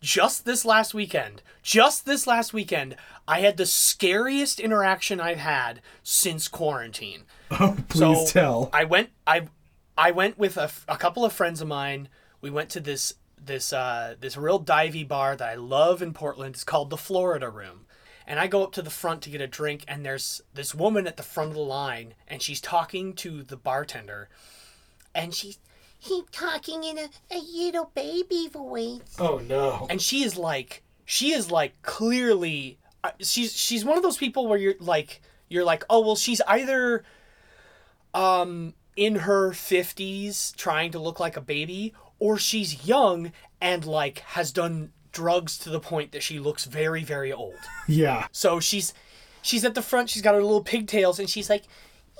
just this last weekend, just this last weekend, I had the scariest interaction I've had since quarantine. Oh, please so tell. I went I I went with a, a couple of friends of mine. We went to this this uh, this real divey bar that I love in Portland. It's called the Florida Room. And I go up to the front to get a drink, and there's this woman at the front of the line, and she's talking to the bartender, and she's He talking in a, a little baby voice. Oh no. and she is like she is like clearly uh, she's she's one of those people where you're like you're like oh well she's either um in her 50s trying to look like a baby or she's young and like has done drugs to the point that she looks very very old Yeah. so she's she's at the front she's got her little pigtails and she's like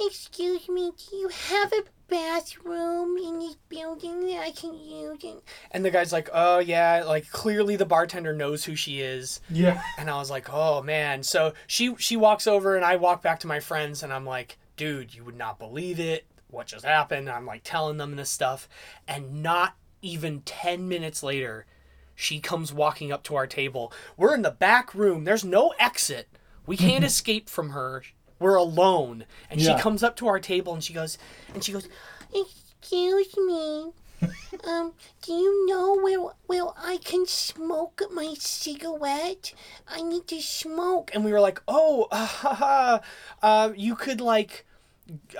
Excuse me, do you have a bathroom in this building that I can use? And and the guy's like oh yeah like clearly the bartender knows who she is Yeah. and I was like, "Oh man!" So she she walks over, and I walk back to my friends, and I'm like, "Dude, you would not believe it. What just happened?" I'm like telling them this stuff, and not even ten minutes later, she comes walking up to our table. We're in the back room. There's no exit. We can't escape from her. We're alone, and Yeah. she comes up to our table, and she goes, and she goes, excuse me, um, do you know where where I can smoke my cigarette? I need to smoke. and we were like, "Oh, uh, uh, you could like,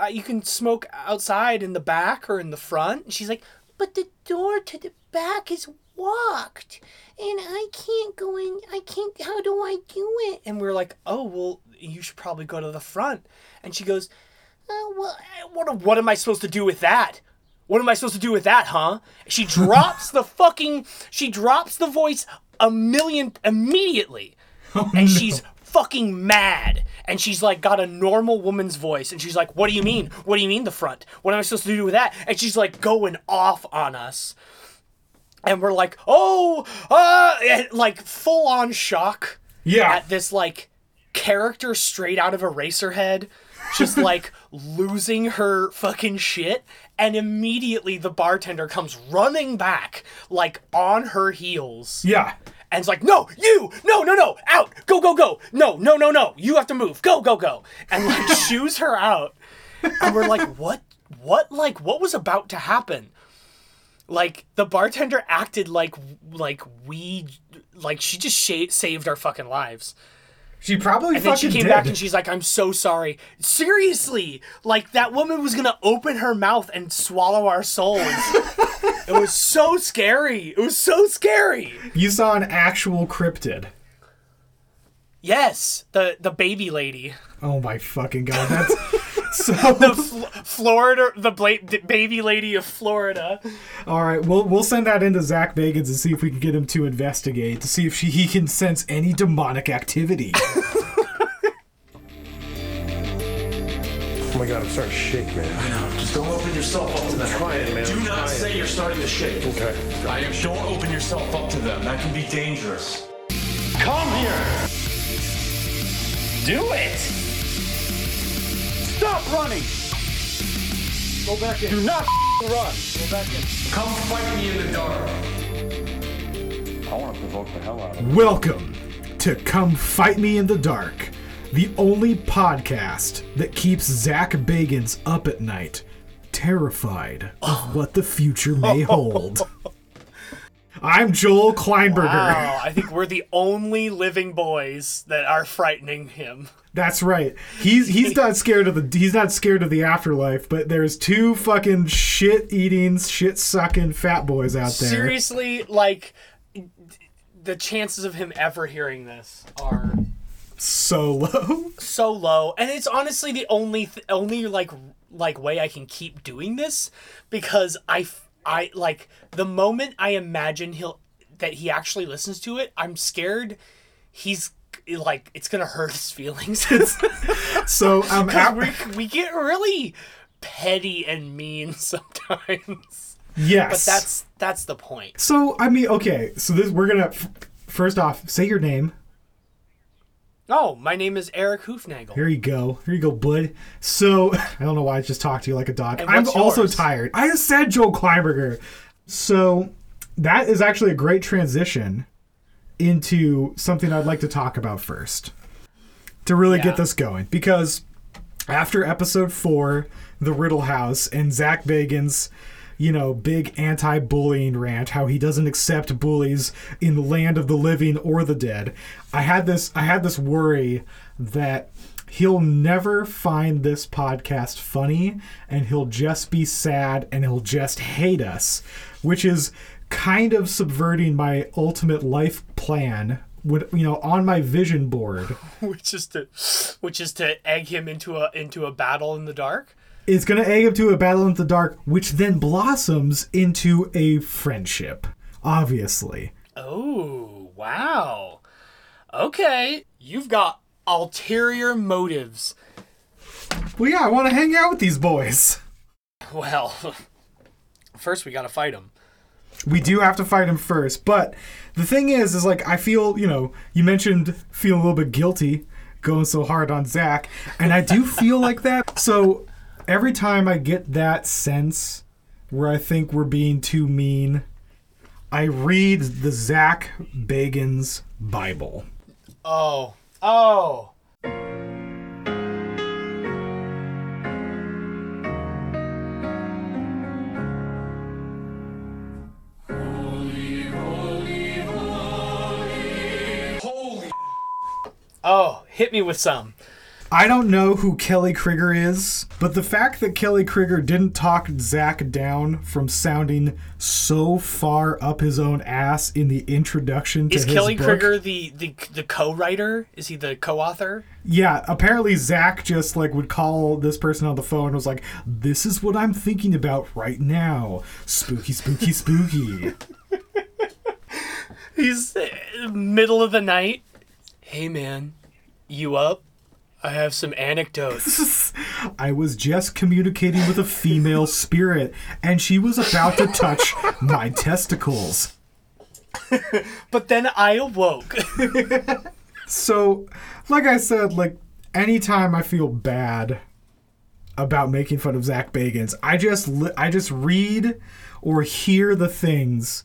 uh, you can smoke outside in the back or in the front." And she's like, But the door to the back is locked, and I can't go in. I can't. How do I do it? and we are like, "Oh, well, you should probably go to the front." And she goes, Oh well, "Eh, "What? What am I supposed to do with that? What am I supposed to do with that, huh?" She drops the fucking. She drops the voice a million immediately, and she's fucking mad. And she's like got a normal woman's voice, and she's like, "What do you mean? What do you mean the front? What am I supposed to do with that?" And she's like going off on us. And we're like, "Oh, uh," like full on shock Yeah. at this like character straight out of Eraserhead, just like losing her fucking shit, and immediately the bartender comes running back, like on her heels, Yeah. and it's like, "No, you, no, no, no, out, go, go, go, no, no, no, no, you have to move, go, go, go," and like shoos her out, and we're like, "What? What? Like, what was about to happen?" Like the bartender acted like like we like she just sha- saved our fucking lives. She probably And then she came did. back and she's like, I'm so sorry. Seriously, like that woman was gonna open her mouth and swallow our souls. it was so scary. It was so scary. you saw an actual cryptid. Yes, the the baby lady, Oh my fucking god. That's so. the Fl- Florida, the, bla- baby lady of Florida. All right, we'll we'll send that into Zak Bagans and see if we can get him to investigate to see if she, he can sense any demonic activity. Oh my god, I'm starting to shake, man. I know. Just don't open yourself up to them. I'm trying, man. Do I'm not trying. say you're starting to shake. Okay. I am. Don't open yourself up to them. That can be dangerous. Come here! Do it. Stop running! Go back in. Do not run. Go back in. Come fight me in the dark. I want to provoke the hell out of you. Welcome to Come Fight Me in the Dark, the only podcast that keeps Zak Bagans up at night, terrified of what the future may hold. I'm Joel Kleinberger. Wow, I think we're the only living boys that are frightening him. That's right. He's he's not scared of the he's not scared of the afterlife, but there's two fucking shit eating, shit sucking fat boys out there. Seriously, like the chances of him ever hearing this are So low. so low, and it's honestly the only th- only like like way I can keep doing this because I f- I like the moment I imagine he'll that he actually listens to it, I'm scared he's like it's gonna hurt his feelings. So um, ap- we we get really petty and mean sometimes. yes. But that's that's the point. So I mean, okay. So this we're gonna f- first off say your name. Oh, my name is Eric Hoofnagel. Here you go. Here you go, bud. So I don't know why I just talked to you like a dog. I'm what's also tired. I said Joel Kleinberger. So that is actually a great transition into something I'd like to talk about first to really Yeah. get this going because after episode four, the Riddle House and Zak Bagans, you know, big anti-bullying rant, how he doesn't accept bullies in the land of the living or the dead. I had this I had this worry that he'll never find this podcast funny and he'll just be sad and he'll just hate us, which is kind of subverting my ultimate life plan. Would you know on my vision board which is to which is to egg him into a into a battle in the dark. It's going to egg up to a battle in the dark, which then blossoms into a friendship. Obviously. Oh, wow. Okay, you've got ulterior motives. Well, yeah, I want to hang out with these boys. Well, first we got to fight him. We do have to fight him first, but the thing is, is like I feel, you know, you mentioned feeling a little bit guilty going so hard on Zak, and I do feel like that. So every time I get that sense where I think we're being too mean, I read the Zak Bagans Bible. Oh, oh. Oh, hit me with some. I don't know who Kelly Crigger is, but the fact that Kelly Crigger didn't talk Zak down from sounding so far up his own ass in the introduction to Is his Kelly book. Crigger the, the the co-writer? Is he the co-author? Yeah, apparently Zak just like would call this person on the phone and was like, "This is what I'm thinking about right now. Spooky, spooky, spooky." He's uh, middle of the night. Hey man, you up? I have some anecdotes. I was just communicating with a female spirit, and she was about to touch my testicles. but then I awoke. So, like I said, like anytime I feel bad about making fun of Zak Bagans, I just li- I just read or hear the things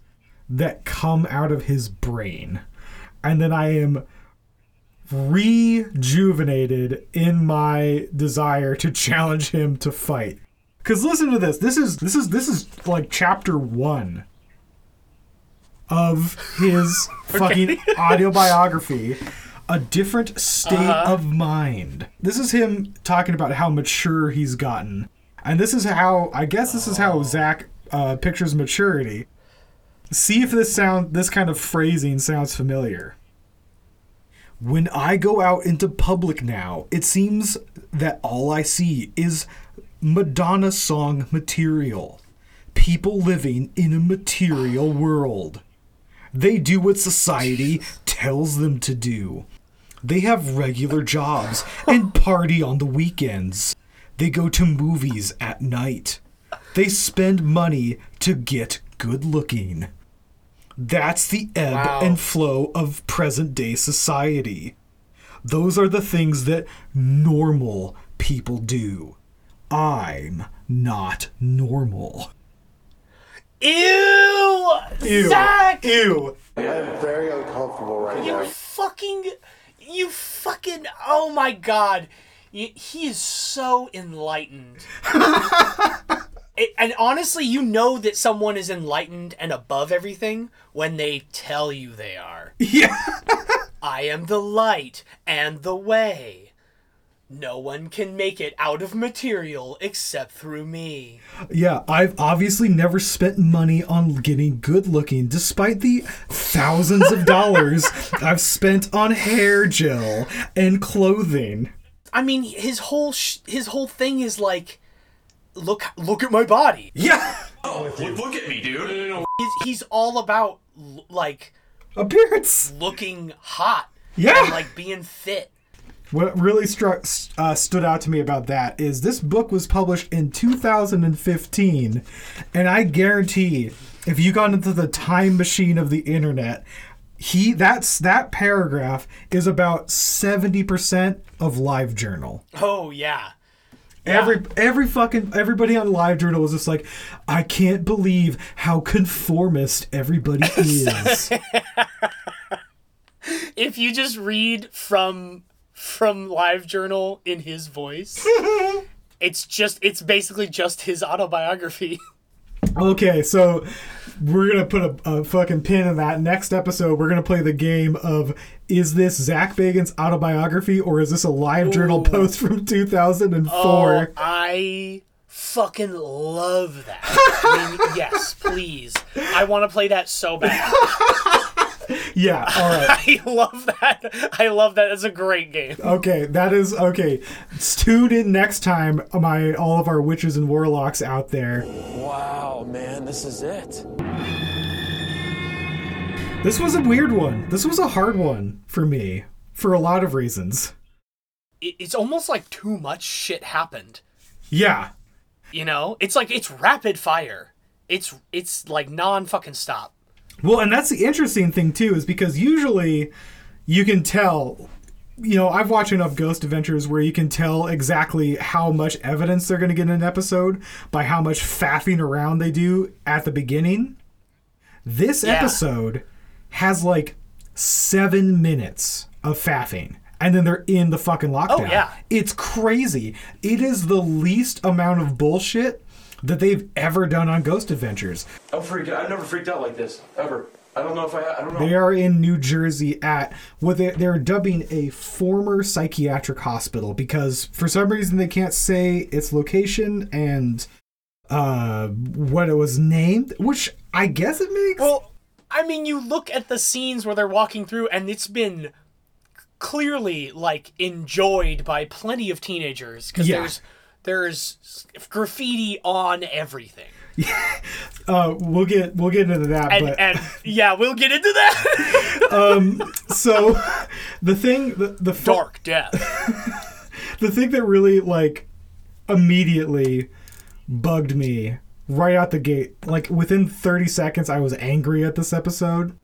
that come out of his brain, and then I am rejuvenated in my desire to challenge him to fight. Cause listen to this. This is this is this is like chapter one of his fucking autobiography, A Different State of Mind. This is him talking about how mature he's gotten. And this is how I guess this is how Zak uh, pictures maturity. See if this sound this kind of phrasing sounds familiar. When I go out into public now, it seems that all I see is Madonna song material. People living in a material world. They do what society tells them to do. They have regular jobs and party on the weekends. They go to movies at night. They spend money to get good looking. That's the ebb Wow. and flow of present day society. Those are the things that normal people do. I'm not normal. Ew! Ew. Zak! Ew. I'm very uncomfortable right You now. fucking. You fucking. Oh my god. He is so enlightened. It- and honestly, you know that someone is enlightened and above everything when they tell you they are. Yeah. I am the light and the way. No one can make it out of material except through me. Yeah, I've obviously never spent money on getting good looking, despite the thousands of dollars I've spent on hair gel and clothing. I mean, his whole sh- his whole thing is like, look look at my body. Yeah. Oh, look, look at me, dude. No, no, He's he's all about like Appearance. looking hot Yeah. and like being fit. What really struck uh, stood out to me about that is this book was published in 2015, and I guarantee if you got into the time machine of the internet, he that's that paragraph is about 70% of LiveJournal. Oh yeah. Every every fucking everybody on LiveJournal was just like, I can't believe how conformist everybody is. if you just read from from live journal in his voice it's just it's basically just his autobiography Okay, so we're gonna put a, a fucking pin in that. Next episode, we're gonna play the game of is this Zak Bagan's autobiography or is this a live journal post from 2004? oh i fucking love that I mean, yes please i want to play that so bad Yeah, all right. i love that i love that it's a great game Okay, that is okay. Tune in next time, my all of our witches and warlocks out there. Wow, man, this is it. This was a weird one. This was a hard one for me for a lot of reasons. it's almost like too much shit happened Yeah, you know it's like it's rapid fire it's it's like non fucking stop Well, and that's the interesting thing too, is because usually you can tell. You know, I've watched enough Ghost Adventures where you can tell exactly how much evidence they're going to get in an episode by how much faffing around they do at the beginning. This Yeah. episode has like seven minutes of faffing, and then they're in the fucking lockdown. Oh, yeah. It's crazy. It is the least amount of bullshit that they've ever done on Ghost Adventures. I'm freaked. I've never freaked out like this ever. I don't know if I. I don't know. They are in New Jersey at what they, they're dubbing a former psychiatric hospital because for some reason they can't say its location and uh, what it was named, which I guess it makes. well i mean you look at the scenes where they're walking through and it's been clearly like enjoyed by plenty of teenagers because Yeah. there's there's graffiti on everything. Uh, we'll get we'll get into that, and but and yeah we'll get into that. So the thing the the fu- dark death. The thing that really like immediately bugged me right out the gate like within 30 seconds i was angry at this episode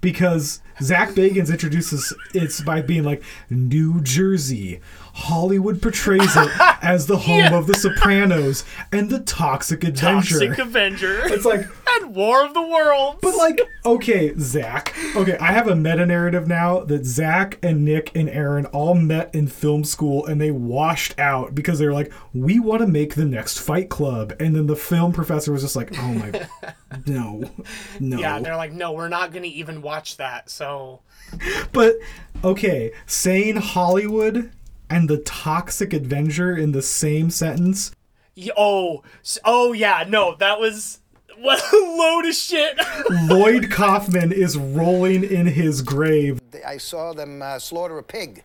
because zak bagans introduces it's by being like new jersey hollywood portrays it as the home Yeah. of the sopranos and the toxic adventure toxic avenger it's like and war of the worlds but like, okay, Zak. Okay, I have a meta narrative now that Zak and Nick and Aaron all met in film school and they washed out because they were like, we want to make the next Fight Club, and then the film professor was just like, oh my, no, no. yeah they're like no we're not gonna even watch that so But okay, saying Hollywood and the toxic Avenger in the same sentence. Y- Oh, oh yeah, no, that was what a load of shit. Lloyd Kaufman is rolling in his grave. I saw them uh, slaughter a pig,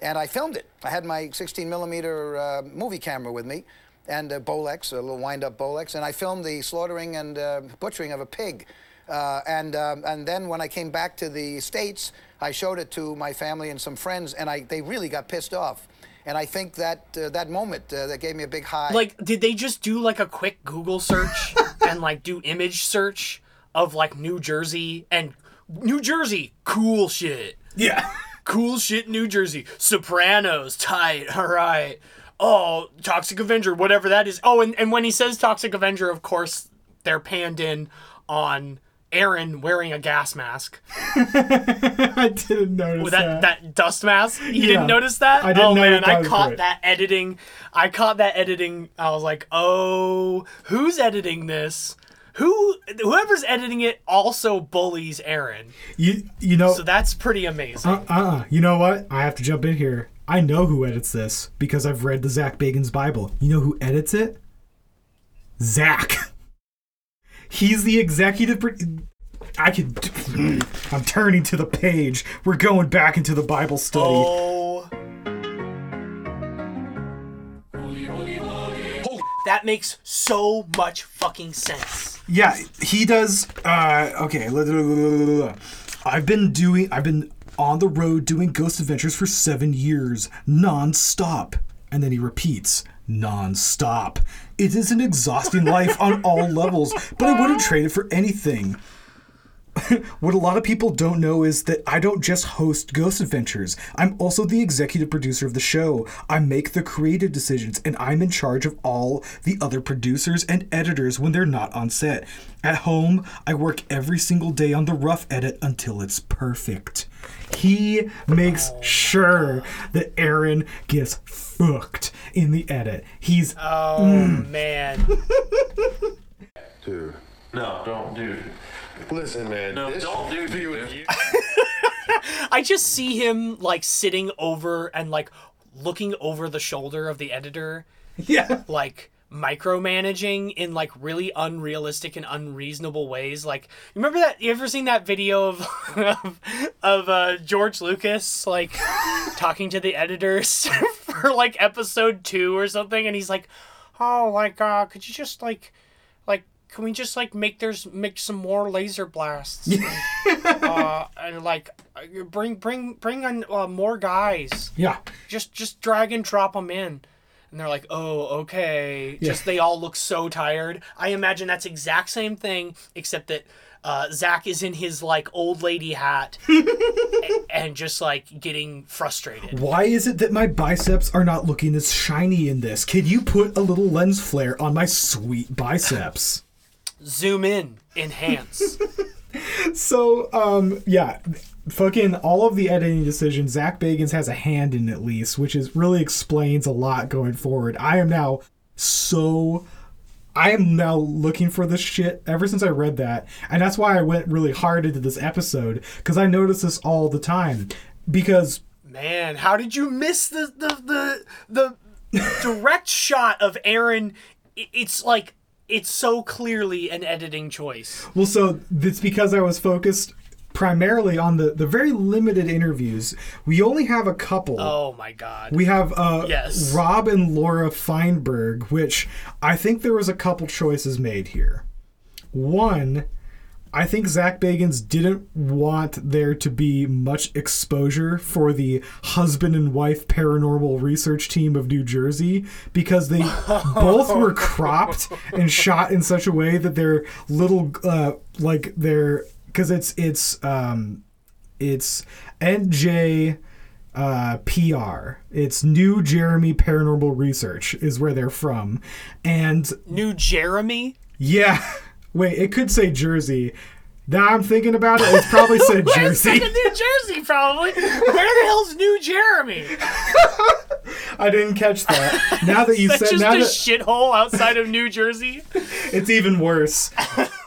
and I filmed it. I had my 16 millimeter uh, movie camera with me, and a Bolex, a little wind-up Bolex, and I filmed the slaughtering and uh, butchering of a pig. Uh, and um, and then when I came back to the states, I showed it to my family and some friends, and I they really got pissed off. And I think that uh, that moment uh, that gave me a big high. like, did they just do like a quick Google search and like do image search of like New Jersey and New Jersey cool shit, Yeah. cool shit, New Jersey, Sopranos, tight, all right. Oh, Toxic Avenger, whatever that is. Oh, and, and when he says Toxic Avenger, of course, they're panned in on Aaron wearing a gas mask. I didn't notice with that, that dust mask. You Yeah. didn't notice that? I didn't oh man, that that I caught that editing. I caught that editing. I was like, "Oh, who's editing this? Who whoever's editing it also bullies Aaron." You you know So that's pretty amazing. uh uh you know what? I have to jump in here. I know who edits this because I've read the Zak Bagans Bible. You know who edits it? Zak. He's the executive. Pro- I could. I'm turning to the page. We're going back into the Bible study. oh. That makes so much fucking sense. Yeah, he does. Uh, okay. I've been doing. I've been on the road doing Ghost Adventures for seven years, non-stop. And then he repeats, non-stop. It is an exhausting life on all levels, but I wouldn't trade it for anything. what a lot of people don't know is that I don't just host Ghost Adventures. I'm also the executive producer of the show. I make the creative decisions, and I'm in charge of all the other producers and editors when they're not on set. At home, I work every single day on the rough edit until it's perfect. He makes sure that Aaron gets fucked in the edit. He's Oh man. Dude. No, don't, dude. Listen, man. No, this don't do view dude. of you- I just see him like sitting over and like looking over the shoulder of the editor, yeah. like micromanaging in like really unrealistic and unreasonable ways. Like, remember that? You ever seen that video of of, of uh, George Lucas like talking to the editors for like episode two or something, and he's like, "Oh, like, uh, could you just like, like." Can we just like make there's make some more laser blasts? uh, and like uh, bring bring bring on uh, more guys. Yeah. Just just drag and drop them in. And they're like, "Oh, okay." Just they all look so tired. I imagine that's exact same thing, except that uh, Zak is in his like old lady hat a- and just like getting frustrated. Why is it that my biceps are not looking as shiny in this? Can you put a little lens flare on my sweet biceps? Zoom in, enhance. So, um, yeah, fucking all of the editing decisions, Zak Bagans has a hand in at least, which is really explains a lot going forward. I am now so. I am now looking for this shit ever since I read that. And that's why I went really hard into this episode, because I notice this all the time. Because Man, how did you miss the the the, the direct shot of Aaron? It's like it's so clearly an editing choice. Well, so it's because I was focused primarily on the the very limited interviews. We only have a couple. Oh my god. We have uh, Yes. Rob and Laura Feinberg, which I think there was a couple choices made here. One, I think Zak Bagans didn't want there to be much exposure for the husband and wife paranormal research team of New Jersey because they both were cropped and shot in such a way that their little uh, like their because it's it's um it's NJ uh, PR. It's New Jeremy Paranormal Research is where they're from, and New Jeremy? yeah, wait, it could say Jersey. Now I'm thinking about it. It's probably said Jersey. New Jersey, probably. Where the hell's New Jeremy? I didn't catch that. Now that you That's said, just now a that shithole outside of New Jersey. it's even worse.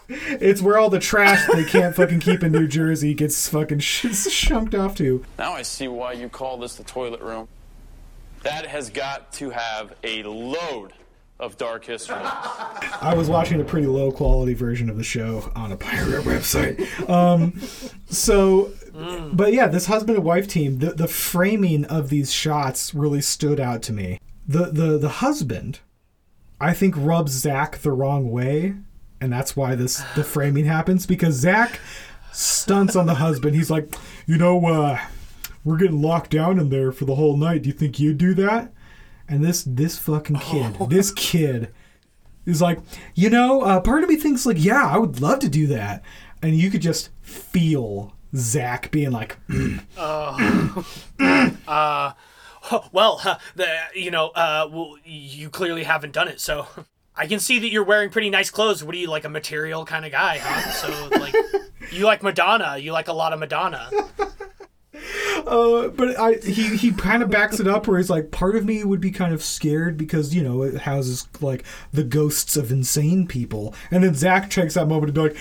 It's where all the trash they can't fucking keep in New Jersey gets fucking sh- shunked off to. Now I see why you call this the toilet room. That has got to have a load of dark history. I was watching a pretty low quality version of the show on a pirate website. Um, so, but yeah, this husband and wife team, the, the framing of these shots really stood out to me. The, the, the husband, I think, rubs Zak the wrong way, and that's why this the framing happens because Zak stunts on the husband. He's like, you know, uh, we're getting locked down in there for the whole night. Do you think you'd do that? And this this fucking kid, this kid is like, you know, uh, part of me thinks like, yeah, I would love to do that, and you could just feel Zak being like, Well, huh, the you know, uh, well, you clearly haven't done it, so I can see that you're wearing pretty nice clothes. What are you like a material kind of guy, huh? So like, you like Madonna. You like a lot of Madonna. Uh, but I he he kind of backs it up where he's like, part of me would be kind of scared because you know it houses like the ghosts of insane people, and then Zak takes that moment to be like.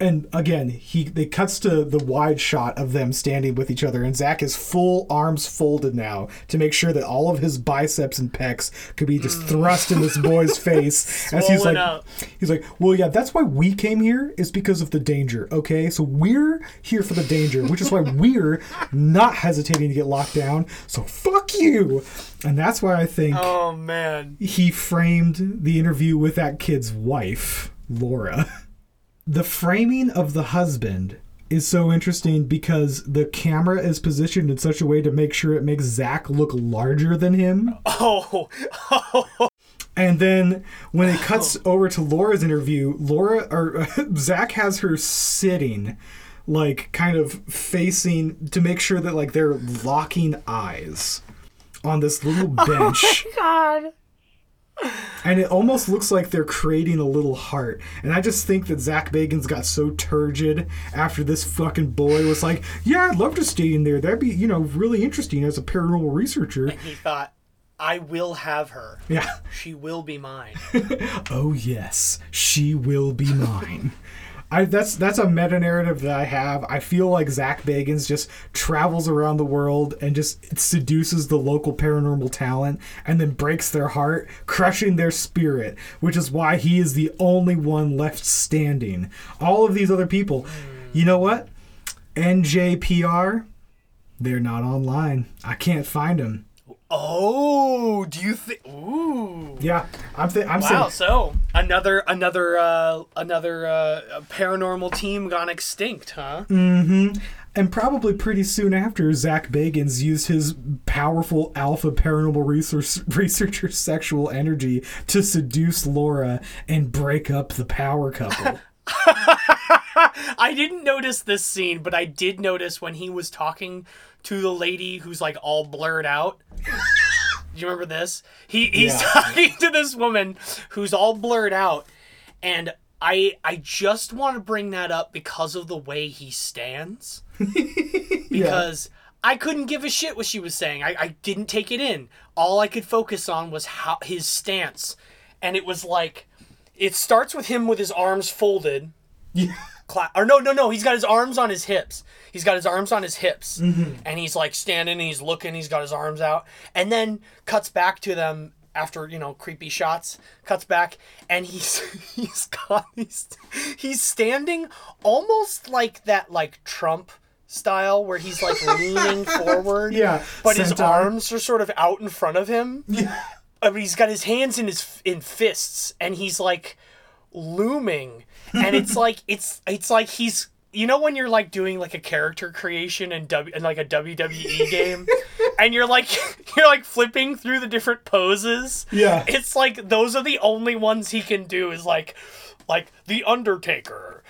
And again, he they cuts to the wide shot of them standing with each other, and Zak is full arms folded now to make sure that all of his biceps and pecs could be just mm. thrust in this boy's face as he's like, up. He's like, well, yeah, that's why we came here is because of the danger. Okay, so we're here for the danger, which is why we're not hesitating to get locked down. So fuck you, and that's why I think Oh man. he framed the interview with that kid's wife, Laura. The framing of the husband is so interesting because the camera is positioned in such a way to make sure it makes Zak look larger than him. Oh, And then when it cuts oh. over to Laura's interview, Laura or Zak has her sitting, like kind of facing to make sure that like they're locking eyes on this little bench. Oh my God. And it almost looks like they're creating a little heart. And I just think that Zak Bagans got so turgid after this fucking boy was like, Yeah, I'd love to stay in there. That'd be, you know, really interesting as a paranormal researcher. And He thought, I will have her. Yeah. She will be mine. Oh yes, she will be mine. I, that's that's a meta narrative that I have. I feel like Zak Bagans just travels around the world and just seduces the local paranormal talent and then breaks their heart, crushing their spirit, which is why he is the only one left standing. All of these other people, you know what? NJPR, they're not online. I can't find them. Oh, do you think? Ooh. Yeah, I'm th- I'm Wow. saying So another another uh, another uh, paranormal team gone extinct, huh? Mm-hmm. And probably pretty soon after, Zak Bagans used his powerful alpha paranormal research, researcher sexual energy to seduce Laura and break up the power couple. I didn't notice this scene, but I did notice when he was talking to the lady who's like all blurred out. Do you remember this? He he's Yeah. talking to this woman who's all blurred out, and I I just want to bring that up because of the way he stands. because I couldn't give a shit what she was saying. I, I didn't take it in. All I could focus on was how his stance, and it was like it starts with him with his arms folded cla- or no, no, no. He's got his arms on his hips. He's got his arms on his hips, mm-hmm. and he's like standing. and He's looking. He's got his arms out, and then cuts back to them after you know creepy shots. Cuts back, and he's he's got he's he's standing almost like that like Trump style where he's like leaning forward. Yeah, but his arms are sort of out in front of him. Yeah, I mean, he's got his hands in his in fists, and he's like looming and it's like it's it's like he's you know when you're like doing like a character creation in W in like a WWE game and you're like you're like flipping through the different poses Yeah. it's like those are the only ones he can do is like like the undertaker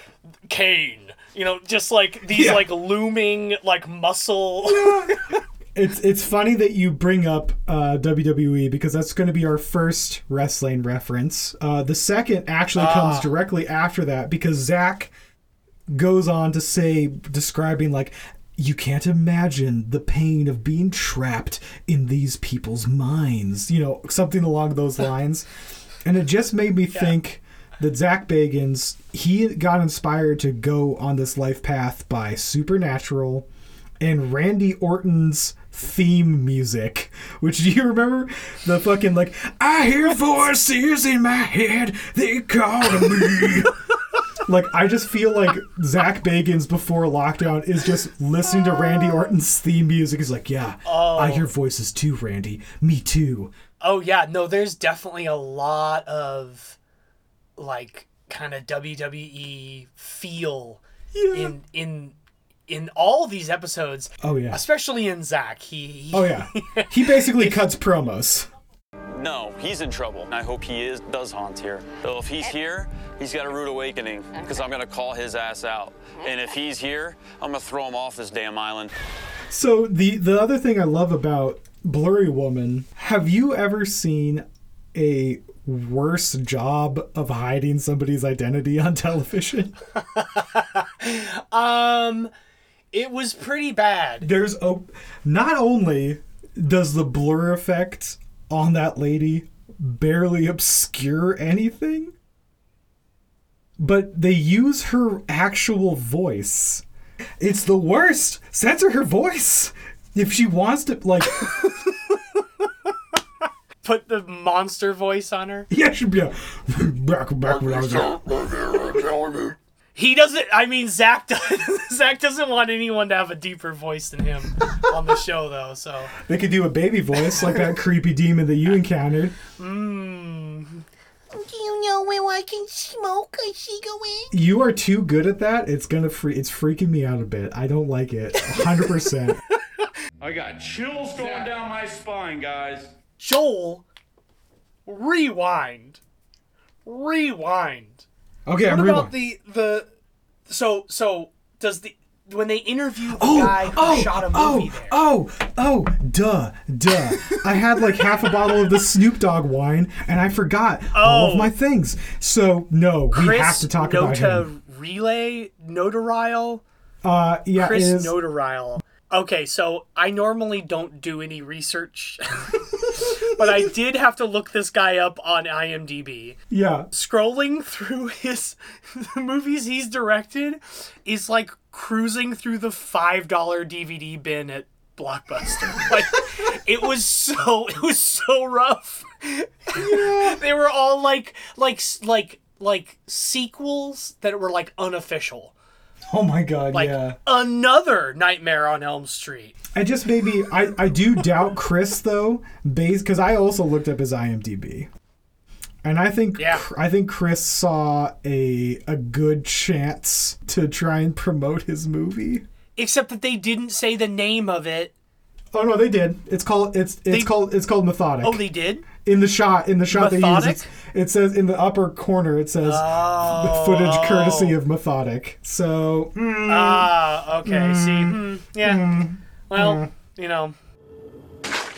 Kane you know just like these Yeah. like looming like muscle it's it's funny that you bring up uh, WWE because that's going to be our first wrestling reference. Uh, the second actually comes directly after that because Zak goes on to say, describing like. You can't imagine the pain of being trapped in these people's minds. You know, something along those lines. And it just made me think that Zak Bagans, he got inspired to go on this life path by Supernatural and Randy Orton's theme music. Which do you remember? The fucking like, I hear voices in my head, they calling me. like I just feel like Zak Bagans before lockdown is just listening to Randy oh. Orton's theme music. He's like, yeah, I oh. hear voices too, Randy. Me too. Oh yeah, no, there's definitely a lot of like kind of WWE feel in in in all these episodes. Oh yeah. Especially in Zak. He, he Oh yeah. He basically cuts promos. No, he's in trouble. I hope he is does haunt here. So if he's here, he's got a rude awakening because I'm gonna call his ass out. And if he's here, I'm gonna throw him off this damn island. So the the other thing I love about Blurry Woman, have you ever seen a worse job of hiding somebody's identity on television? Um it was pretty bad. There's a not only does the blur effect on that lady barely obscure anything, but they use her actual voice. It's the worst. Censor her voice. If she wants to like Put the monster voice on her. Yeah, she'd be a back back when I was young. He doesn't I mean Zak does, Zak doesn't want anyone to have a deeper voice than him on the show though, so They could do a baby voice like that creepy demon that you encountered. Hmm. Do you know where I can smoke a cigarette? You are too good at that. It's gonna free. It's freaking me out a bit. I don't like it. Hundred percent. I got chills going down my spine, guys. Joel rewind. Rewind. Okay, I'm What rewind. about the the so so does the when they interviewed the guy who shot a oh, movie there. oh, oh, duh, duh. I had like half a bottle of the Snoop Dogg wine, and I forgot all Oh. of my things. So no, we have to talk about Nota him. Relay Notarile. Uh, yeah, Chris is Notarile. Okay, so I normally don't do any research, but I did have to look this guy up on IMDb. yeah. Scrolling through his the movies he's directed is like cruising through the five dollar DVD bin at Blockbuster. Like it was so it was so rough. Yeah. they were all like like like like sequels that were like unofficial. Oh my god, Like yeah. another Nightmare on Elm Street. I just maybe I I do doubt Chris though, based because I also looked up his IMDb, and I think Yeah. I think Chris saw a a good chance to try and promote his movie. Except that they didn't say the name of it. Oh no, they did. It's called it's it's They- called it's called Methodic. Oh, they did. In the shot in the shot they use Methodic? it's, it says in the upper corner it says Oh. footage courtesy of Methodic. So mm, Ah, okay. See, hmm, yeah. well, you know,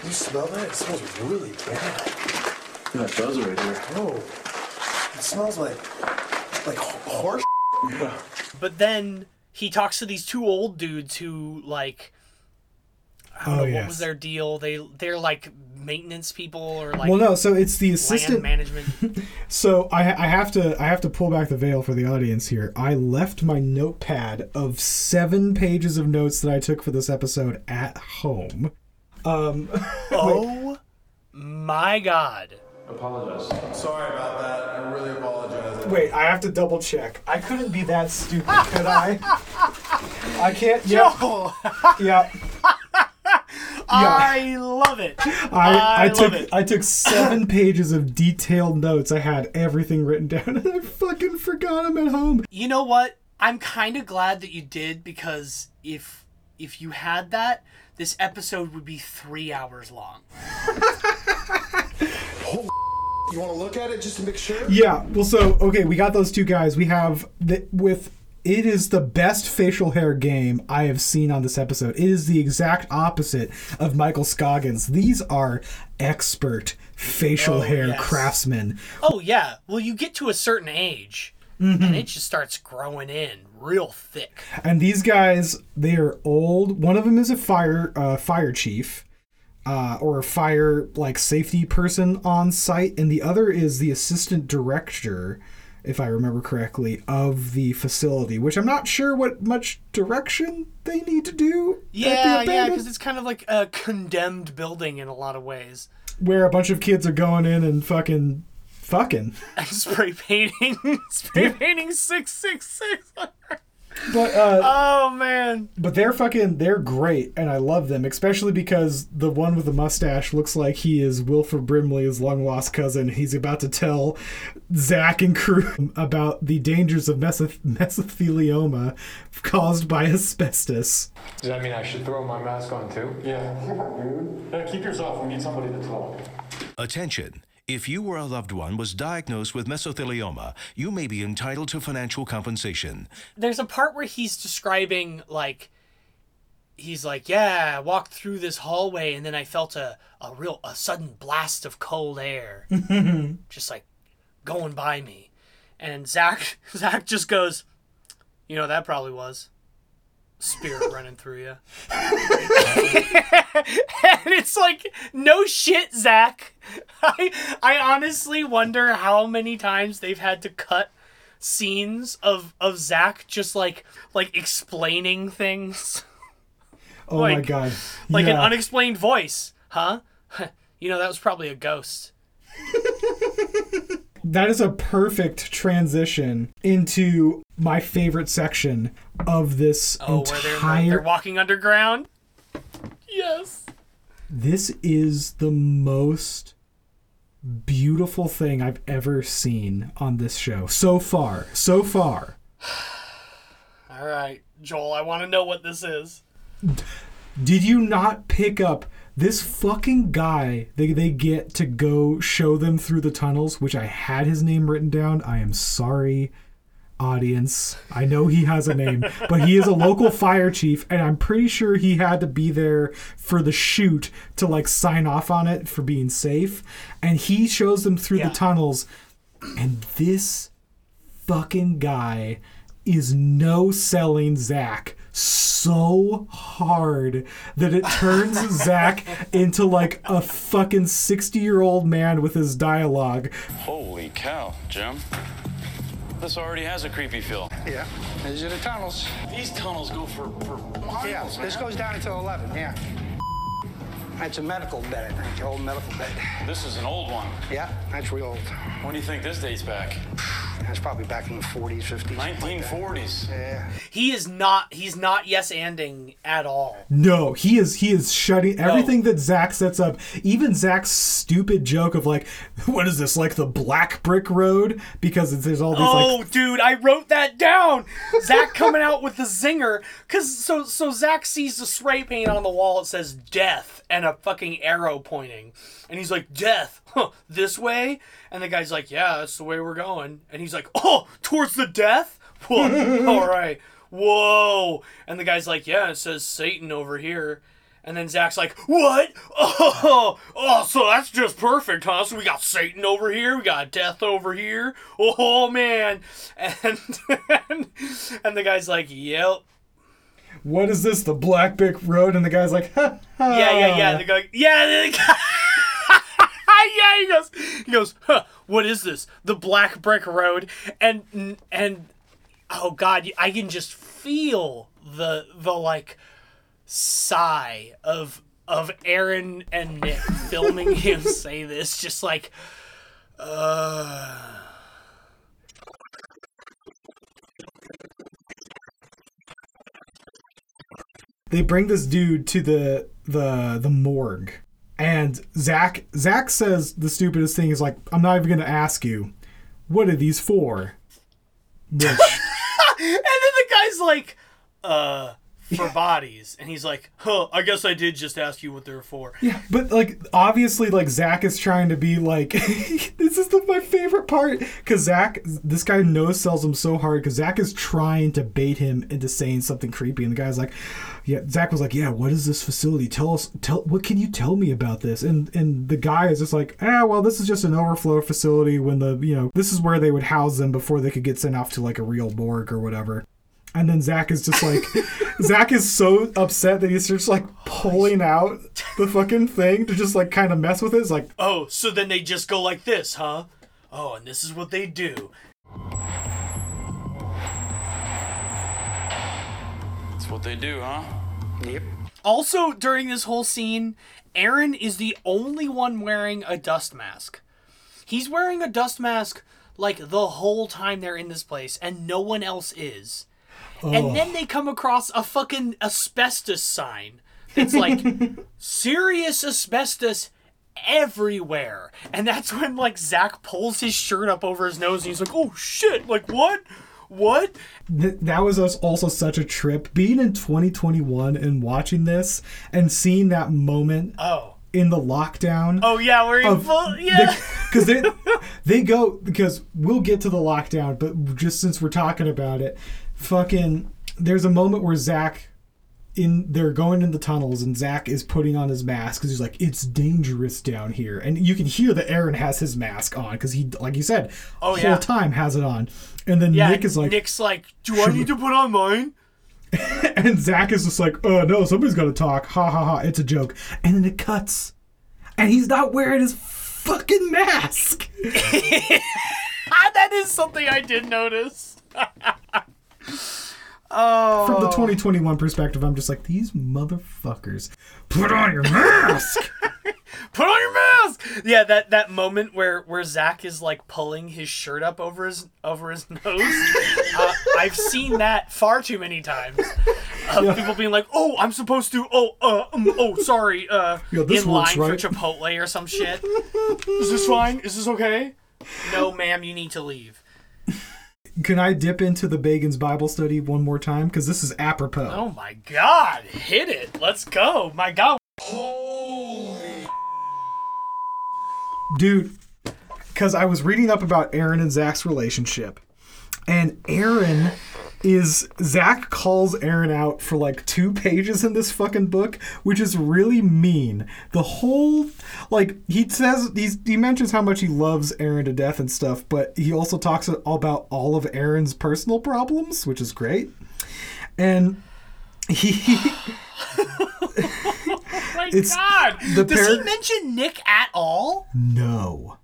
You smell that? It smells really bad. Yeah, it does right here. Oh, it smells like like horse. but then he talks to these two old dudes who like I don't Oh, know what yes. was their deal. They they're like maintenance people or like well no, so it's the assistant management. So I, I have to I have to pull back the veil for the audience here. I left my notepad of seven pages of notes that I took for this episode at home. Um, oh my god. Apologize. Sorry about that. I really apologize. wait, I have to double check. I couldn't be that stupid, could I? I can't. Yeah, yeah. I love it. I, I I, love took it. I took seven pages of detailed notes. I had everything written down, and I fucking forgot them at home. You know what? I'm kind of glad that you did because if if you had that, this episode would be three hours long. You want to look at it just to make sure? Yeah. Well, so okay, we got those two guys. We have the with. It is the best facial hair game I have seen on this episode. It is the exact opposite of Michael Scoggins. These are expert facial Oh, hair yes. craftsmen. Oh yeah. Well, you get to a certain age, and it just starts growing in real thick. And these guys, they are old. One of them is a fire uh, fire chief, uh, or a fire like safety person on site, and the other is the assistant director, if I remember correctly, of the facility. Which I'm not sure what much direction they need to do. Yeah, yeah, because it's kind of like a condemned building in a lot of ways. where a bunch of kids are going in and fucking fucking. And spray painting, spray painting six six six. But uh, Oh man. But they're fucking they're great and I love them, especially because the one with the mustache looks like he is Wilford Brimley's long lost cousin. He's about to tell Zak and crew about the dangers of mesoth- mesothelioma caused by asbestos. Does that mean I should throw my mask on too? Yeah. yeah. Keep yours off. We need somebody to talk. Attention. If you or a loved one was diagnosed with mesothelioma, you may be entitled to financial compensation. There's a part where he's describing like he's like, Yeah, I walked through this hallway and then I felt a, a real a sudden blast of cold air. just like going by me. And Zak Zak just goes, You know that probably was. Spirit running through you. and it's like, no shit, Zak. I I honestly wonder how many times they've had to cut scenes of of Zak just like like explaining things, Oh my Like- god. like an unexplained voice, huh? you know that was probably a ghost. that is a perfect transition into my favorite section of this Oh, where they're entire they're walking underground. Yes. This is the most beautiful thing I've ever seen on this show so far. So far. All right, Joel. I want to know what this is. Did you not pick up this fucking guy they, they get to go show them through the tunnels, which I had his name written down. I am sorry. Audience. I know he has a name, but he is a local fire chief, and I'm pretty sure he had to be there for the shoot to like sign off on it for being safe. And he shows them through Yeah. the tunnels, and this fucking guy is no selling Zak so hard that it turns Zak into like a fucking 60 year old man with his dialogue. Holy cow, Jim. This already has a creepy feel. Yeah, these are the tunnels. These tunnels go for, for miles. Yeah, this goes down until 11, yeah. That's a medical bed, I think, old medical bed. This is an old one. Yeah, that's real old. When do you think this dates back? That's probably back in the 40s, 50s. something like 1940s. Yeah. He is not. He's not yes anding at all. No, he is he is shutting everything that Zak sets up. Even Zak's stupid joke of like, what is this like the black brick road? Because it's, there's all these Oh, like dude, I wrote that down. Zak coming out with the zinger, cause so so Zak sees the spray paint on the wall. It says death and a fucking arrow pointing, and he's like, "Death, huh, this way." And the guy's like, "Yeah, that's the way we're going." And he's like, "Oh, towards the death." All right, whoa. And the guy's like, "Yeah, it says Satan over here." And then Zak's like, "What? Oh, oh, so that's just perfect, huh? So we got Satan over here, we got death over here. Oh man!" And and, and the guy's like, "Yep, what is this the black brick road? And the guy's like, ha, ha. yeah, yeah, yeah." The guy, yeah, yeah. He goes, he goes, huh, "What is this? The black brick road?" And and oh god, I can just feel the the like sigh of of Aaron and Nick filming him say this, just like, uh. They bring this dude to the the the morgue and zak zak says the stupidest thing is like i'm not even gonna ask you what are these for which And then the guy's like, uh, for bodies. And he's like, huh, I guess I did just ask you what they're for. yeah but like obviously like zak is trying to be like this is the, my favorite part because zak this guy no sells him so hard because zak is trying to bait him into saying something creepy and the guy's like yeah zak was like yeah what is this facility tell us tell what can you tell me about this and and the guy is just like ah well this is just an overflow facility when the you know this is where they would house them before they could get sent off to like a real morgue or whatever and then Zak is just like, Zak is so upset that he's just like pulling out the fucking thing to just like kind of mess with it. It's like, Oh, so then they just go like this, huh? Oh, and this is what they do. What they do, huh? Yep. Also, during this whole scene, Aaron is the only one wearing a dust mask. He's wearing a dust mask like the whole time they're in this place, and no one else is. And then they come across a fucking asbestos sign that's like serious asbestos everywhere. And that's when like Zak pulls his shirt up over his nose and he's like, oh shit, like what? What? th- that was us also such a trip. Being in 2021 and watching this and seeing that moment Oh. in the lockdown. Oh yeah, we're in full yeah. because they they go because we'll get to the lockdown, but just since we're talking about it, fucking there's a moment where Zak in they're going in the tunnels and Zak is putting on his mask because he's like it's dangerous down here, and you can hear that Aaron has his mask on because he like you said Oh, whole yeah. time has it on, and then yeah, Nick is like Nick's like, do I need to put on mine? and Zak is just like oh no somebody's got to talk ha ha ha it's a joke, and then it cuts, and he's not wearing his fucking mask. That is something I did notice. oh, from the 2021 perspective, I'm just like, these motherfuckers. Put on your mask! put on your mask. Yeah, that that moment where where Zak is like pulling his shirt up over his over his nose. uh, I've seen that far too many times. Of people being like, "Oh, I'm supposed to." Oh, uh, um, oh, sorry. Uh, Yeah, in line right? for Chipotle or some shit. is this fine? Is this okay? No, ma'am. You need to leave. Can I dip into the Bagans Bible study one more time? Because this is apropos. Oh my God! Hit it. Let's go. My God. Holy Dude, because I was reading up about Aaron and Zak's relationship. And Aaron is Zak calls Aaron out for like two pages in this fucking book, which is really mean. The whole like he says he's he mentions how much he loves Aaron to death and stuff, but he also talks about all of Aaron's personal problems, which is great. And he Oh my It's god! Does par- he mention Nick at all? no.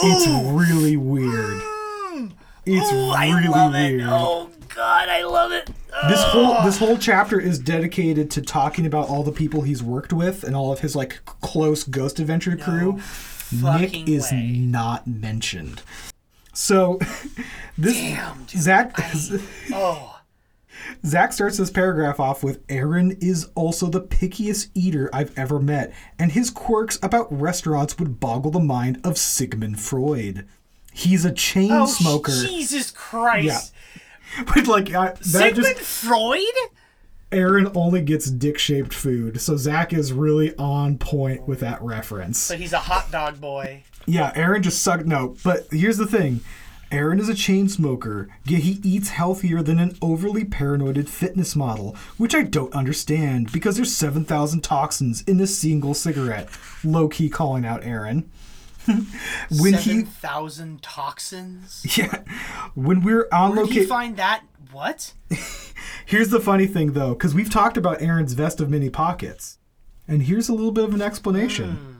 It's really weird. It's Ooh, I really weird. it. Oh god, I love it. This whole oh. this whole chapter is dedicated to talking about all the people he's worked with and all of his like close Ghost Adventure crew. Nick is way. not mentioned. So this Damn, dude. Zak Oh. Zak starts this paragraph off with Aaron is also the pickiest eater I've ever met, and his quirks about restaurants would boggle the mind of Sigmund Freud. He's a chain Oh, smoker. Jesus Christ. Yeah. But like I, that Sigmund just Freud? Aaron only gets dick-shaped food, so Zak is really on point with that reference. But he's a hot dog boy. Yeah, Aaron just sucked. No, but here's the thing. Aaron is a chain smoker, yet he eats healthier than an overly paranoid fitness model, which I don't understand because there's 7,000 toxins in a single cigarette. Low key calling out Aaron. when Seven he, thousand toxins. yeah, when we're on Where location, find that? What? here's the funny thing though, because we've talked about Aaron's vest of many pockets, and here's a little bit of an explanation. Hmm.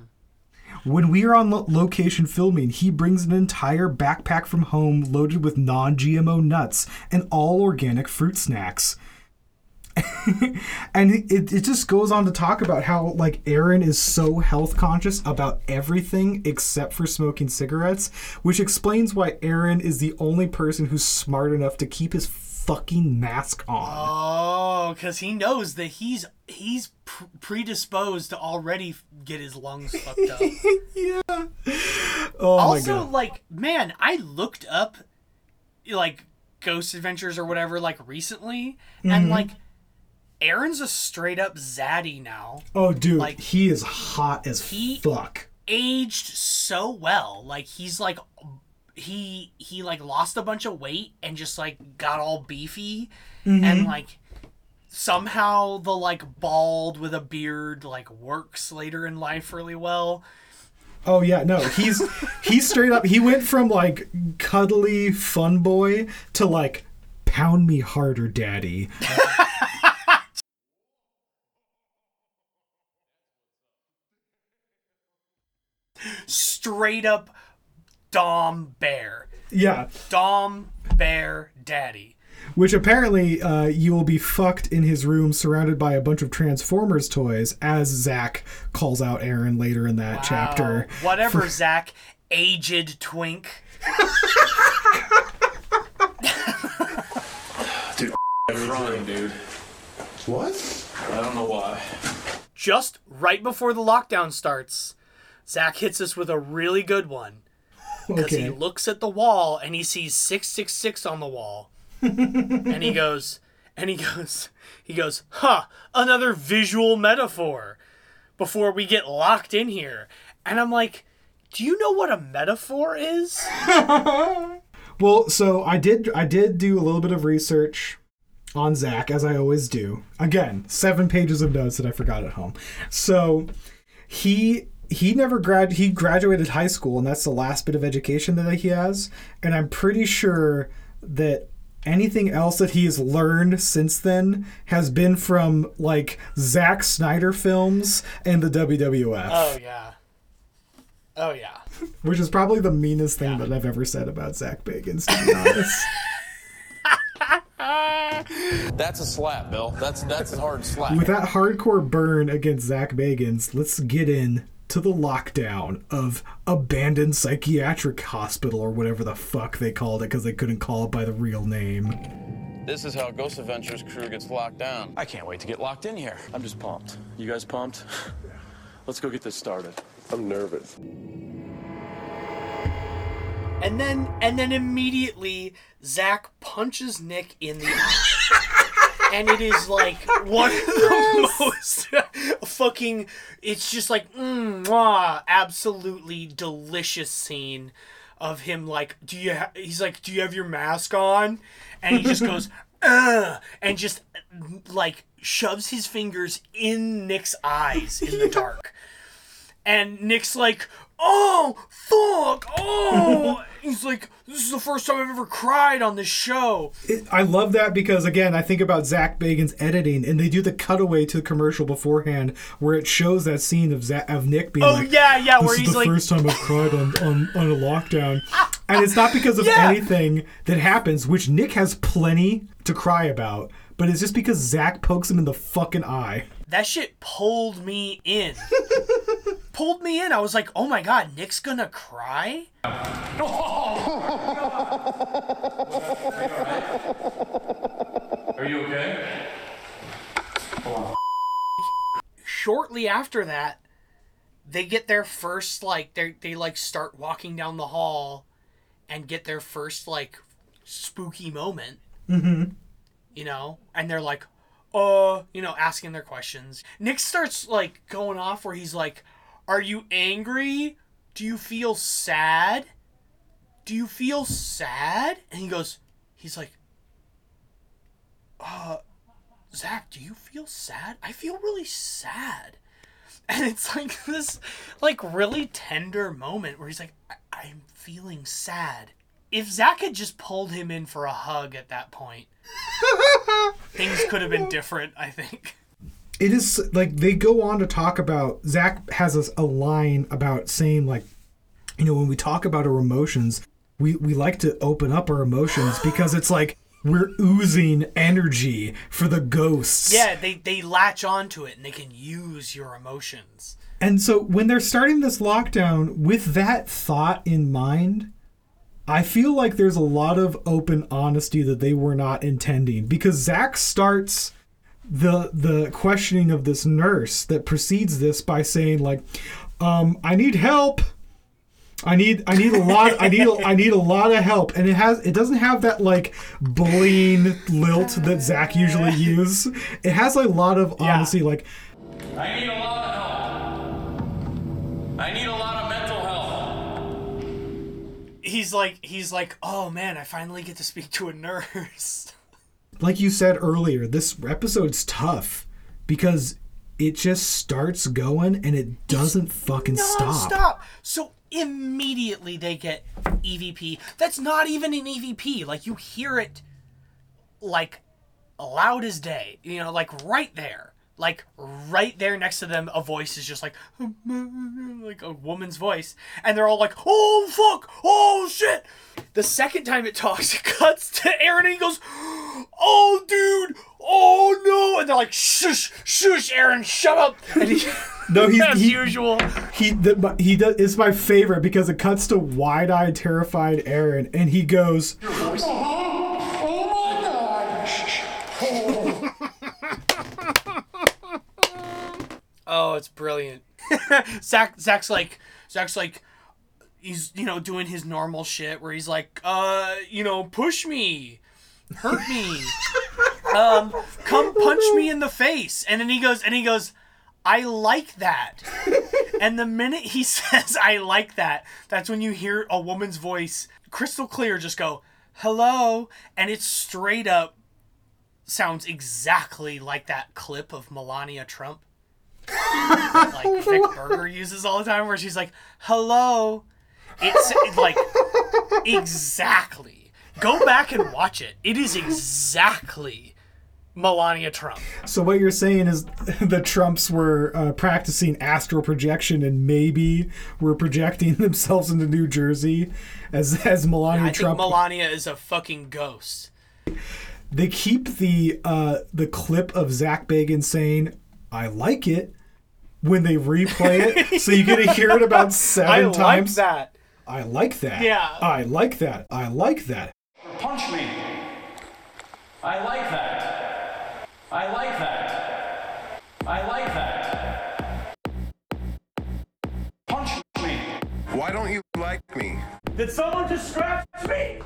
When we are on lo- location filming, he brings an entire backpack from home loaded with non GMO nuts and all organic fruit snacks. And it, it just goes on to talk about how, like, Aaron is so health conscious about everything except for smoking cigarettes, which explains why Aaron is the only person who's smart enough to keep his fucking mask on. Oh, because he knows that he's he's pr- predisposed to already get his lungs fucked up. yeah. Oh my also, like, man, I looked up like Ghost Adventures or whatever like recently, Mm-hmm. and like Aaron's a straight up zaddy now. Oh, dude, like, he is hot as he- fuck. aged so well. Like he's like he he like lost a bunch of weight and just like got all beefy and mm-hmm. like somehow the like bald with a beard like works later in life really well. Oh yeah, no, he's he's straight up. He went from like cuddly fun boy to like pound me harder, daddy. Straight up Dom Bear. Yeah, Dom Bear Daddy. which apparently uh, you will be fucked in his room, surrounded by a bunch of Transformers toys, as Zak calls out Aaron later in that chapter. Wow. Whatever, Zak. Aged twink. crying, dude. What? I don't know why. Just right before the lockdown starts, Zak hits us with a really good one. Because he looks at the wall and he sees 666 on the wall. and he goes, and he goes, he goes, huh, another visual metaphor before we get locked in here. And I'm like, do you know what a metaphor is? Well, so I did I did do a little bit of research on Zak, as I always do. Again, seven pages of notes that I forgot at home. So he he never grad he graduated high school, and that's the last bit of education that he has. And I'm pretty sure that anything else that he has learned since then has been from like Zack Snyder films and the WWF, Oh, yeah. Oh, yeah. which is probably the meanest thing that I've ever said about Zak Bagans, to be honest. That's a slap, Bill. That's that's a hard slap. With that hardcore burn against Zak Bagans, let's get in to the lockdown of abandoned psychiatric hospital or whatever the fuck they called it because they couldn't call it by the real name. This is how Ghost Adventures crew gets locked down. I can't wait to get locked in here. I'm just pumped. You guys pumped? Let's go get this started. I'm nervous. And then and then immediately Zak punches Nick in the eye. and it is like one of the most fucking it's just like mm, mwah, absolutely delicious scene. of him like, do you? Ha-? He's like, do you have your mask on? And he just goes, uh, and just like shoves his fingers in Nick's eyes in the dark. And Nick's like, oh fuck, oh. He's like, this is the first time I've ever cried on this show. It, I love that because again, I think about Zak Bagan's editing, and they do the cutaway to the commercial beforehand where it shows that scene of Zak, of Nick being Oh, like, yeah, yeah, this where is he's the like- first time I've cried on, on on a lockdown," and it's not because of Yeah. anything that happens, which Nick has plenty to cry about, but it's just because Zak pokes him in the fucking eye. That shit pulled me in. pulled me in. I was like, oh my god, Nick's gonna cry? Oh! Are you okay? Shortly after that, they get their first like they they like start walking down the hall and get their first like spooky moment. Mm-hmm. you know, and they're like, uh, you know, asking their questions. Nick starts like going off where he's like, Are you angry? Do you feel sad? Do you feel sad? And he goes, He's like, Uh, Zak, do you feel sad? I feel really sad. And it's like this, like, really tender moment where he's like, I- I'm feeling sad. If Zak had just pulled him in for a hug at that point, things could have been different, I think. It is like they go on to talk about Zak has a, a line about saying like you know when we talk about our emotions we we like to open up our emotions because it's like we're oozing energy for the ghosts Yeah, they, they latch onto it and they can use your emotions. and so when they're starting this lockdown with that thought in mind I feel like there's a lot of open honesty that they were not intending because Zak starts the the questioning of this nurse that precedes this by saying like, um, "I need help. I need I need a lot I need a, I need a lot of help." And it has it doesn't have that like bullying lilt that Zak usually uses. It has a lot of honesty, like I need a lot of help. I need a lot of mental health. He's like he's like, oh man, I finally get to speak to a nurse. like you said earlier, this episode's tough because it just starts going and it doesn't fucking stop. Stop. So immediately they get EVP. That's not even an EVP. Like you hear it like loud as day. You know, like right there. Like right there next to them, a voice is just like like a woman's voice, and they're all like, "Oh fuck! Oh shit!" The second time it talks, it cuts to Aaron, and he goes, "Oh dude! Oh no!" And they're like, "Shush, shush, Aaron, shut up!" And he, No, he's as he, usual. He the, but he does. It's my favorite because it cuts to wide-eyed, terrified Aaron, and he goes, Oh, it's brilliant. Zak Zak's like Zak's like he's you know doing his normal shit where he's like, uh, you know, push me, hurt me, um, come punch me in the face, and then he goes and he goes, I like that. and the minute he says I like that, that's when you hear a woman's voice, crystal clear, just go, hello, and it's straight up sounds exactly like that clip of Melania Trump that, like Vic Berger uses all the time, where she's like, "Hello," it's it, like exactly. Go back and watch it. It is exactly Melania Trump. "So what you're saying is the Trumps were uh, practicing astral projection and maybe were projecting themselves into New Jersey as as Melania I think Trump." Melania is a fucking ghost. they keep the uh, the clip of Zak Bagan saying, "I like it." When they replay it, so you get to hear it about seven I like that. I like that. Yeah. I like that. I like that. Punch me. I like that. I like that. I like that. Punch me. Why don't you like me? Did someone just scratch me?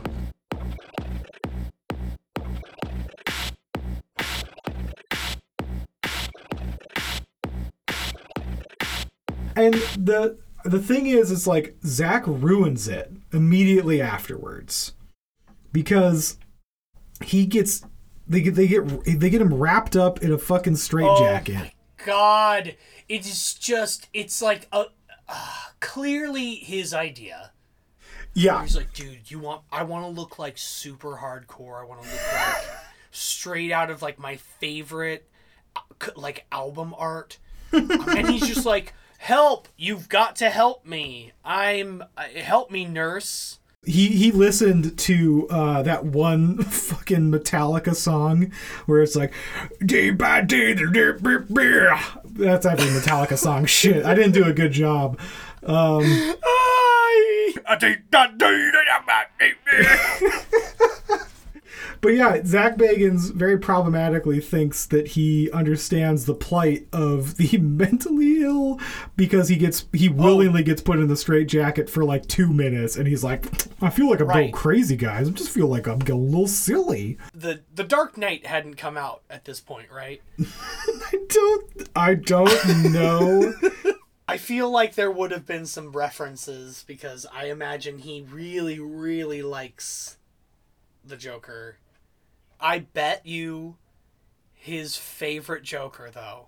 And the the thing is, it's like Zak ruins it immediately afterwards because he gets they get they get they get him wrapped up in a fucking straitjacket. God, it is just it's like a uh, clearly his idea. yeah, He's like, dude, you want? I want to look like super hardcore. I want to look like straight out of like my favorite uh, like album art. and he's just like, help! You've got to help me. I'm uh, help me, nurse. he he listened to uh, that one fucking Metallica song where it's like day by day. da- da- da- da." That's every Metallica song. Shit, I didn't do a good job. Um, But yeah, Zak Bagans very problematically thinks that he understands the plight of the mentally ill because he gets he oh. willingly gets put in the straight jacket for like two minutes and he's like, I feel like I'm going crazy, guys. I just feel like I'm getting a little silly. The the Dark Knight hadn't come out at this point, right? I don't I don't know. I feel like there would have been some references because I imagine he really, really likes the Joker. I bet you his favorite Joker, though,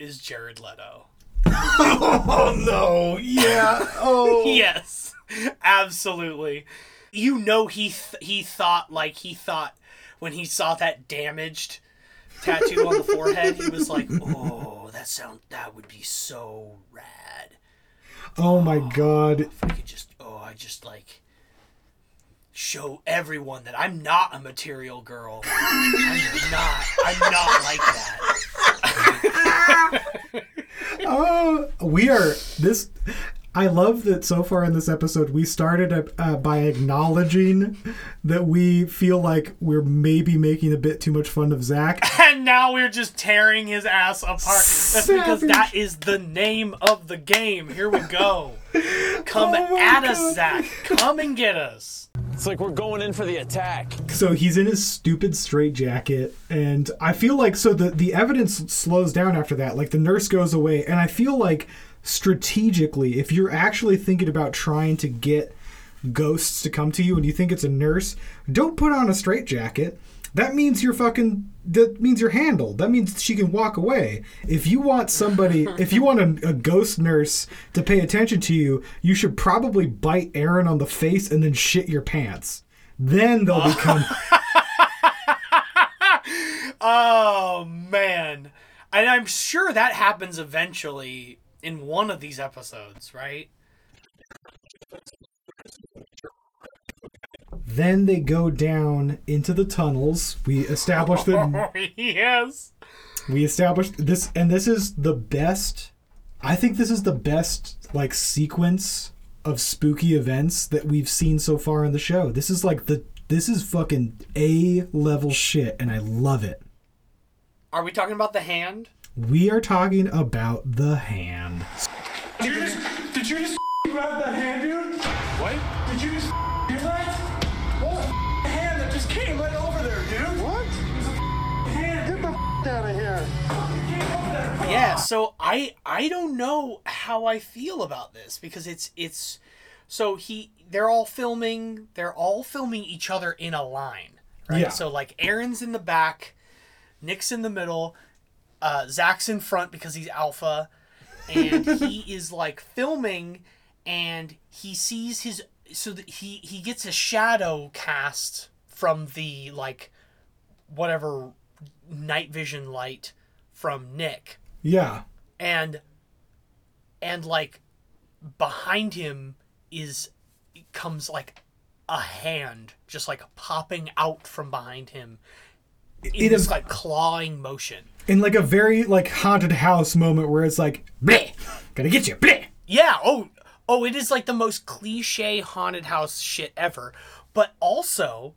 is Jared Leto. oh no. Yeah. Oh. yes, absolutely. You know he th- he thought like he thought when he saw that damaged tattoo on the forehead, he was like, "Oh, that sound that would be so rad." Oh my oh, god. If I could just, oh, I just like show everyone that I'm not a material girl. I'm not. I'm not like that. Oh, we are this. I love that so far in this episode we started uh, by acknowledging that we feel like we're maybe making a bit too much fun of Zak. And now we're just tearing his ass apart. That's because that is the name of the game. Here we go. Come Oh my at us, Zak. Come and get us. It's like we're going in for the attack. So he's in his stupid straitjacket, and I feel like so the the evidence slows down after that. Like the nurse goes away, and I feel like strategically, if you're actually thinking about trying to get ghosts to come to you, and you think it's a nurse, don't put on a straitjacket. That means you're fucking. That means you're handled. That means she can walk away. If you want somebody, if you want a, a ghost nurse to pay attention to you, you should probably bite Aaron on the face and then shit your pants. Then they'll become. Oh man. And I'm sure that happens eventually in one of these episodes, right? Then they go down into the tunnels. We established that oh, yes. we established this, and this is the best. I think this is the best like sequence of spooky events that we've seen so far in the show. This is like the this is fucking a level shit, and I love it. Are we talking about the hand? We are talking about the hand. Did you just, did you just grab that hand, dude? What? Did you just do that? What? A hand that just came right over there, dude. What? There's a hand. Get the out of here. Yeah, so I I don't know how I feel about this because it's it's so he they're all filming they're all filming each other in a line, right? Yeah. So like Aaron's in the back, Nick's in the middle, uh, Zak's in front because he's alpha, and he is like filming, and he sees his so that he he gets a shadow cast from the like whatever night vision light from Nick Yeah. and and like behind him is comes like a hand just like popping out from behind him in It this is- like clawing motion In like a very like haunted house moment where it's like, bleh, gonna get you, bleh. yeah oh oh it is like the most cliche haunted house shit ever. But also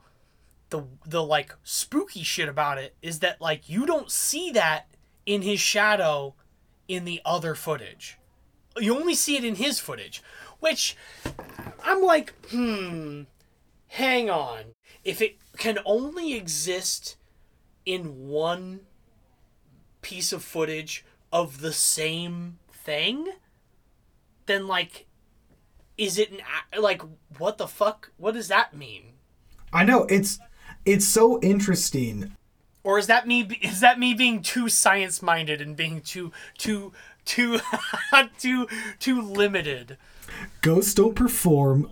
the the like spooky shit about it is that like you don't see that in his shadow in the other footage. You only see it in his footage which i'm like hmm hang on. If it can only exist in one piece of footage of the same thing then like, is it an like what the fuck? What does that mean? I know it's it's so interesting. Or is that me? Is that me being too science minded and being too too too too too limited Ghosts don't perform.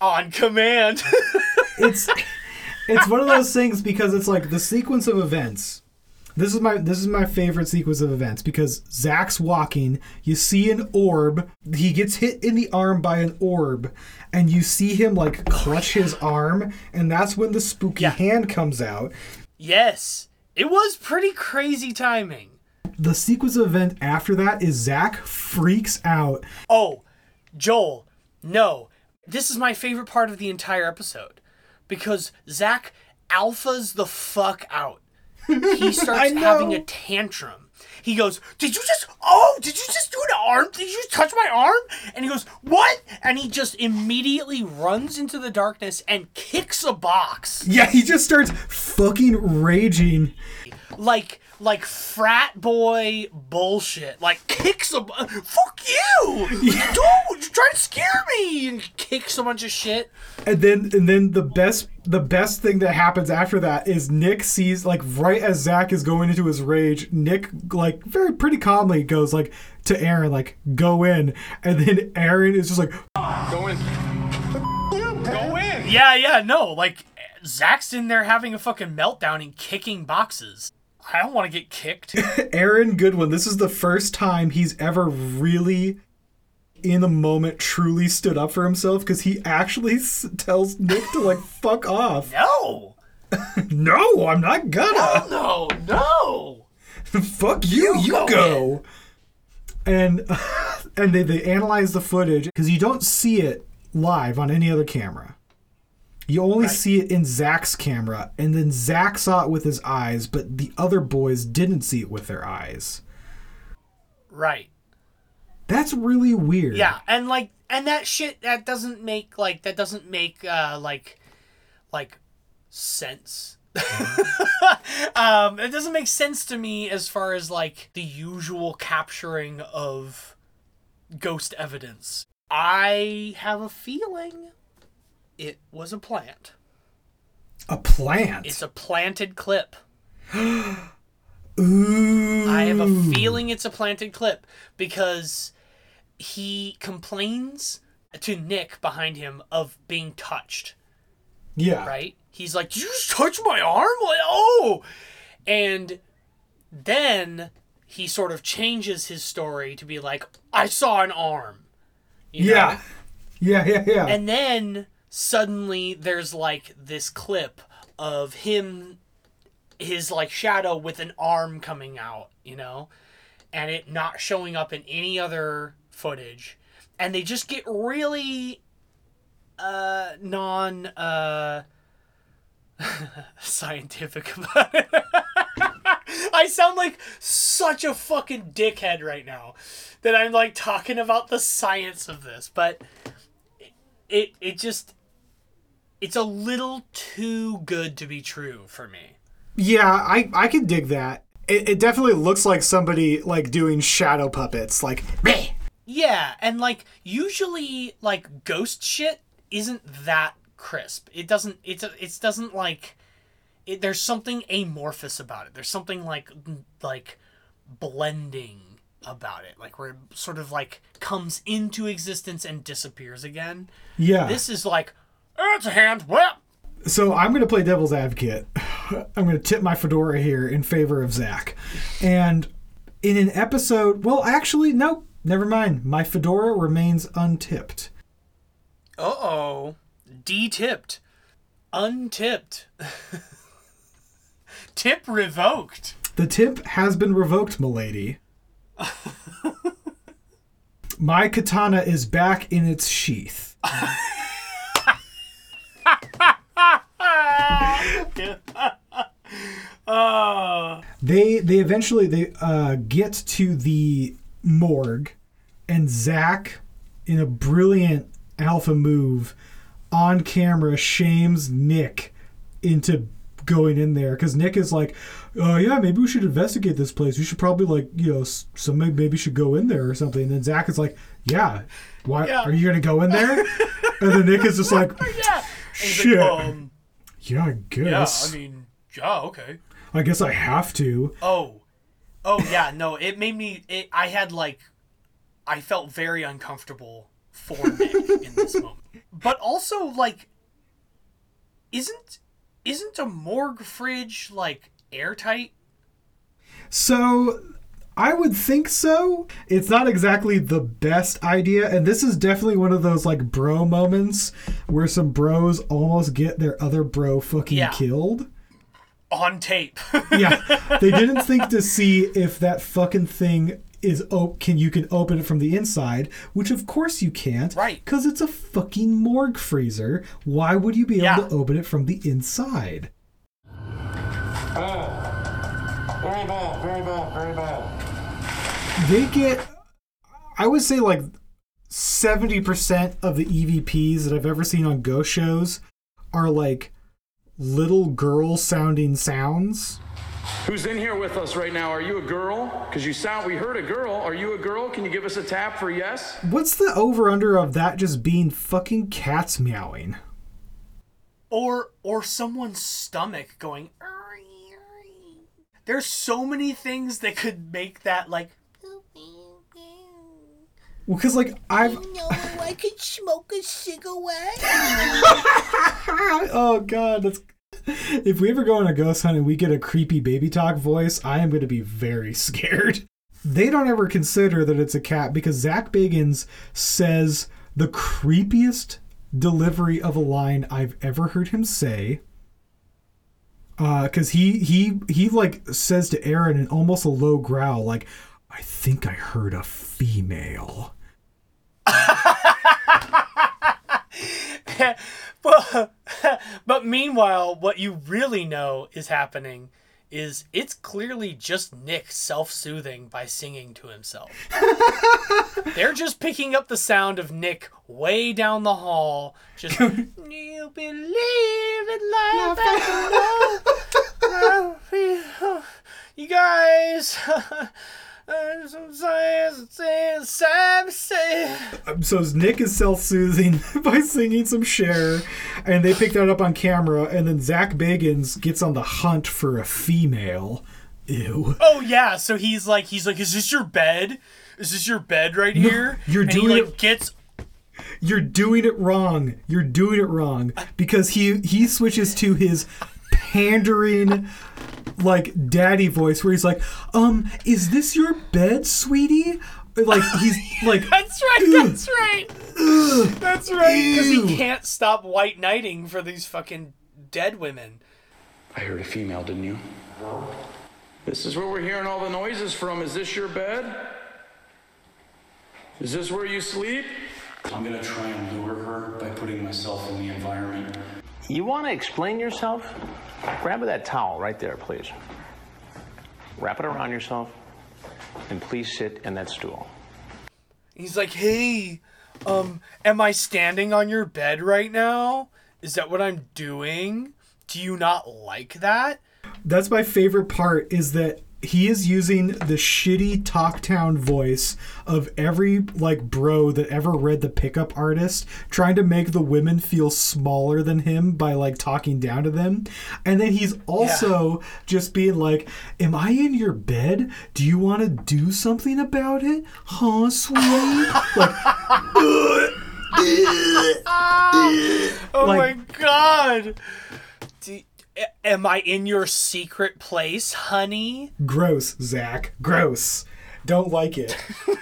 on command? It's it's one of those things because it's like the sequence of events. This is my this is my favorite sequence of events because Zak's walking, you see an orb, he gets hit in the arm by an orb, and you see him like clutch his arm, and that's when the spooky hand comes out. yes, it was pretty crazy timing. The sequence of event after that is Zak freaks out. Oh, Joel, no. This is my favorite part of the entire episode because Zak alphas the fuck out. He starts having a tantrum. He goes, Did you just, oh, did you just do an arm? Did you just touch my arm? And he goes, What? And he just immediately runs into the darkness and kicks a box. Yeah, he just starts fucking raging. Like, like frat boy bullshit. Like kicks a, fuck you! Don't, you're trying to scare me! And kicks a bunch of shit. And then and then the best the best thing that happens after that is Nick sees like right as Zak is going into his rage, Nick like very pretty calmly goes like to Aaron like go in, and then Aaron is just like Go in. Go in. Yeah, yeah, no. Like, Zak's in there having a fucking meltdown and kicking boxes. I don't want to get kicked. Aaron Goodwin. This is the first time he's ever really in the moment truly stood up for himself because he actually s- tells Nick to like fuck off. No! no, I'm not gonna. No, no! Fuck you, you, go go. And and they, they analyze the footage because you don't see it live on any other camera. You only see it in Zak's camera, and then Zak saw it with his eyes, but the other boys didn't see it with their eyes. Right. That's really weird. Yeah, and like, and that shit, that doesn't make, like, that doesn't make, uh, like, like, sense. um, it doesn't make sense to me as far as, like, the usual capturing of ghost evidence. I have a feeling it was a plant. A plant. It's a planted clip. Ooh. I have a feeling it's a planted clip because he complains to Nick behind him of being touched, Yeah. right? He's like, Did you just touch my arm? Like, oh! And then he sort of changes his story to be like, I saw an arm. you know? Yeah. Yeah, yeah, yeah. And then suddenly there's like this clip of him his like shadow with an arm coming out, you know, and it not showing up in any other footage. And they just get really uh non uh scientific about it. I sound like such a fucking dickhead right now that I'm like talking about the science of this, but it it just it's a little too good to be true for me. Yeah, I I can dig that. It, it definitely looks like somebody like doing shadow puppets, like "Meh." Yeah, and like usually like ghost shit isn't that crisp. It doesn't it's a, it doesn't like it, there's something amorphous about it. There's something like like blending about it, like where it sort of like comes into existence and disappears again. Yeah. This is like it's a hand whip. So I'm going to play devil's advocate. I'm going to tip my fedora here in favor of Zak. And in an episode, well, actually, no, never mind. My fedora remains untipped. Uh oh. D-tipped. Untipped. Tip revoked. The tip has been revoked, milady. my katana is back in its sheath. Oh. They they eventually they uh, get to the morgue, and Zak, in a brilliant alpha move, on camera shames Nick into going in there because Nick is like, uh, yeah, maybe we should investigate this place. We should probably like, you know, s- somebody maybe should go in there or something. And then Zak is like, yeah, why Yeah. are you gonna go in there? and then Nick is just like, yeah. Shit. like, um, yeah, I guess. yeah. I mean, yeah, okay. I guess I have to. Oh, oh yeah, no, it made me. It, I had like, I felt very uncomfortable for Nick in this moment, but also like, isn't isn't a morgue fridge like airtight? So I would think so. It's not exactly the best idea, and this is definitely one of those like bro moments where some bros almost get their other bro fucking Yeah. killed. On tape. Yeah, they didn't think to see if that fucking thing is op- can you can open it from the inside, which of course you can't, Right. Because it's a fucking morgue freezer. Why would you be able to open it from the inside? Very bad, very bad, very bad. They get i would say like 70% of the evps that i've ever seen on ghost shows are like little girl sounding sounds Who's in here with us right now? Are you a girl? Because you sound, we heard a girl. Are you a girl? Can you give us a tap for yes? what's the over under of that just being fucking cats meowing or or someone's stomach going there's so many things that could make that like well because like i've know I could smoke a cigarette. oh god that's if we ever go on a ghost hunt and we get a creepy baby talk voice i am going to be very scared. They don't ever consider that it's a cat because zak bagans says the creepiest delivery of a line i've ever heard him say. Uh because he he he like says to aaron in almost a low growl like i think i heard a female but, but meanwhile, what you really know is happening is it's clearly just Nick self-soothing by singing to himself. They're just picking up the sound of Nick way down the hall. Just you believe in life after love. You guys. Um, so Nick is self-soothing by singing some Cher, and they pick that up on camera. And then Zak Bagans gets on the hunt for a female. Ew. Oh yeah, so he's like he's like, is this your bed? Is this your bed right here? you're and doing he like it- gets You're doing it wrong. You're doing it wrong because he he switches to his pandering like daddy voice where he's like, "Um, is this your bed, sweetie?" Like he's like That's right, "Ugh, that's right. ugh, That's right. Because he can't stop white knighting for these fucking dead women. I heard a female, didn't you? This is where we're hearing all the noises from. Is this your bed? Is this where you sleep? I'm gonna try and lure her by putting myself in the environment. You want to explain yourself? Grab that towel right there, please. Wrap it around yourself, and please sit in that stool. He's like, hey, um, am I standing on your bed right now? Is that what I'm doing? Do you not like that? That's my favorite part is that he is using the shitty Talktown voice of every like bro that ever read the pickup artist, trying to make the women feel smaller than him by like talking down to them. And then he's also just being like, Am I in your bed? Do you want to do something about it? Huh, sweetie? like Oh Like- my god! Do, a- am I in your secret place, honey? gross, Zak. Gross. Don't like it.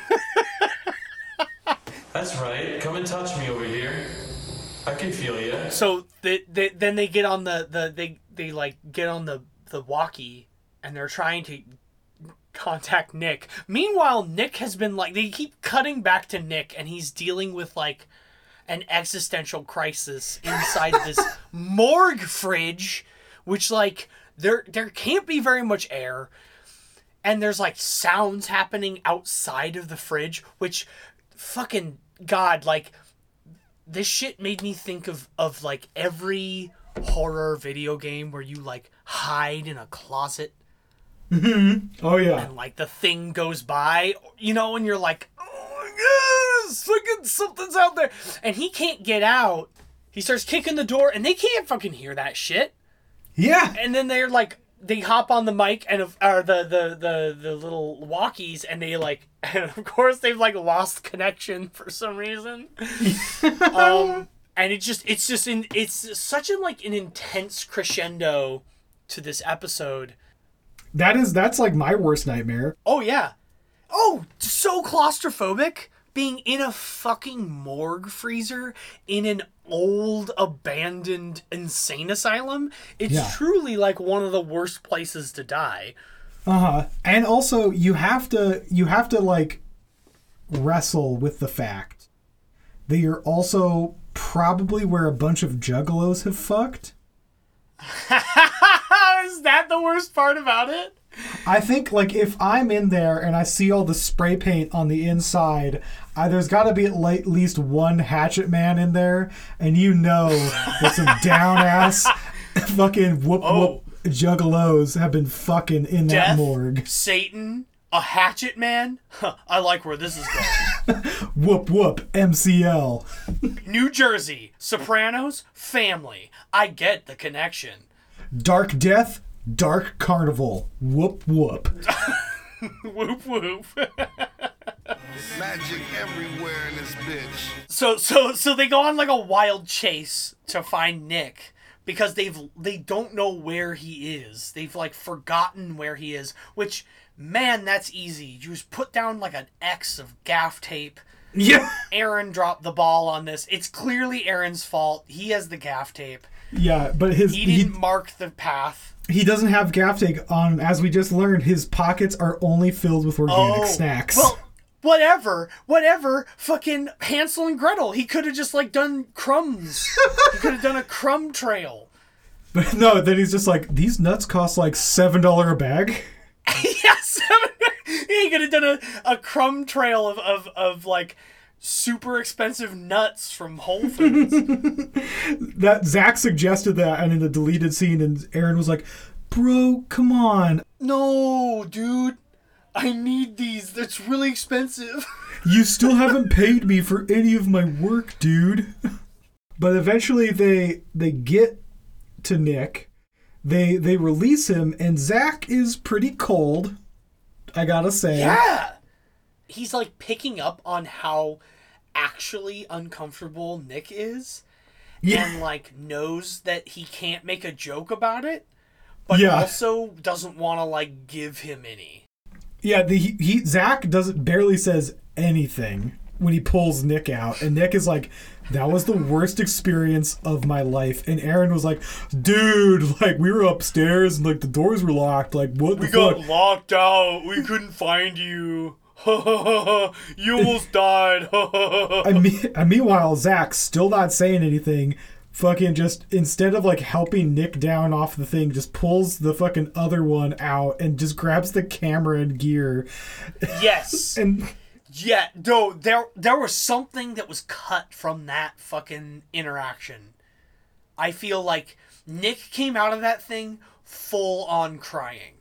That's right. Come and touch me over here. I can feel you. So they, they, then they get on the, the they they like get on the the walkie and they're trying to contact Nick. Meanwhile, Nick has been like they keep cutting back to Nick and he's dealing with like an existential crisis inside this morgue fridge which like there there can't be very much air and there's like sounds happening outside of the fridge which fucking god like this shit made me think of of like every horror video game where you like hide in a closet mm-hmm. Oh yeah. and like the thing goes by, you know, and you're like, oh my goodness, fucking something's out there. And he can't get out. He starts kicking the door and they can't fucking hear that shit. Yeah. And then they're like, they hop on the mic and of or the, the the the little walkies and they like and of course they've like lost connection for some reason. um and it just it's just in it's such a like an intense crescendo to this episode. That is that's like my worst nightmare. Oh yeah. Oh, so claustrophobic being in a fucking morgue freezer in an old abandoned insane asylum. It's Yeah. truly like one of the worst places to die. Uh-huh. And also you have to you have to like wrestle with the fact that you're also probably where a bunch of juggalos have fucked. Is that the worst part about it? I think like if I'm in there and I see all the spray paint on the inside, I, there's got to be at le- least one hatchet man in there, and you know that some down ass fucking whoop oh. whoop juggalos have been fucking in that morgue. Satan, a hatchet man. Huh, I like where this is going. Whoop whoop MCL. New Jersey, Sopranos, family. I get the connection. Dark Death, Dark Carnival. Whoop whoop. whoop whoop. Magic everywhere in this bitch. So so so they go on like a wild chase to find Nick because they've they don't know where he is. They've like forgotten where he is, which man, that's easy. You just put down like an X of gaff tape. Yeah. Aaron dropped the ball on this. It's clearly Aaron's fault. He has the gaff tape. Yeah, but his He he, didn't mark the path. He doesn't have gaff tape on. As we just learned, his pockets are only filled with organic oh, snacks. Oh, Well, whatever, whatever. Fucking Hansel and Gretel. He could have just like done crumbs. he could have done a crumb trail. But no, then he's just like, these nuts cost like seven dollar a bag. yes, he could have done a, a crumb trail of, of, of like super expensive nuts from Whole Foods. That Zak suggested that, and in the deleted scene, and Aaron was like, "Bro, come on, no, dude, I need these. That's really expensive. you still haven't paid me for any of my work, dude." But eventually, they they get to Nick. They they release him, and Zak is pretty cold. I gotta say. Yeah. He's like picking up on how actually uncomfortable Nick is. Yeah. And like knows that he can't make a joke about it, but Yeah. also doesn't want to like give him any. Yeah, the he, he Zak doesn't barely says anything when he pulls Nick out, and Nick is like, "That was the worst experience of my life." And Aaron was like, "Dude, like we were upstairs and like the doors were locked. Like what We got fuck?" locked out. We couldn't find you. you almost died. And, me, and meanwhile, Zak still not saying anything. Fucking just instead of like helping Nick down off the thing, just pulls the fucking other one out and just grabs the camera and gear. yes. And Yeah, no, there there was something that was cut from that fucking interaction. I feel like Nick came out of that thing full on crying.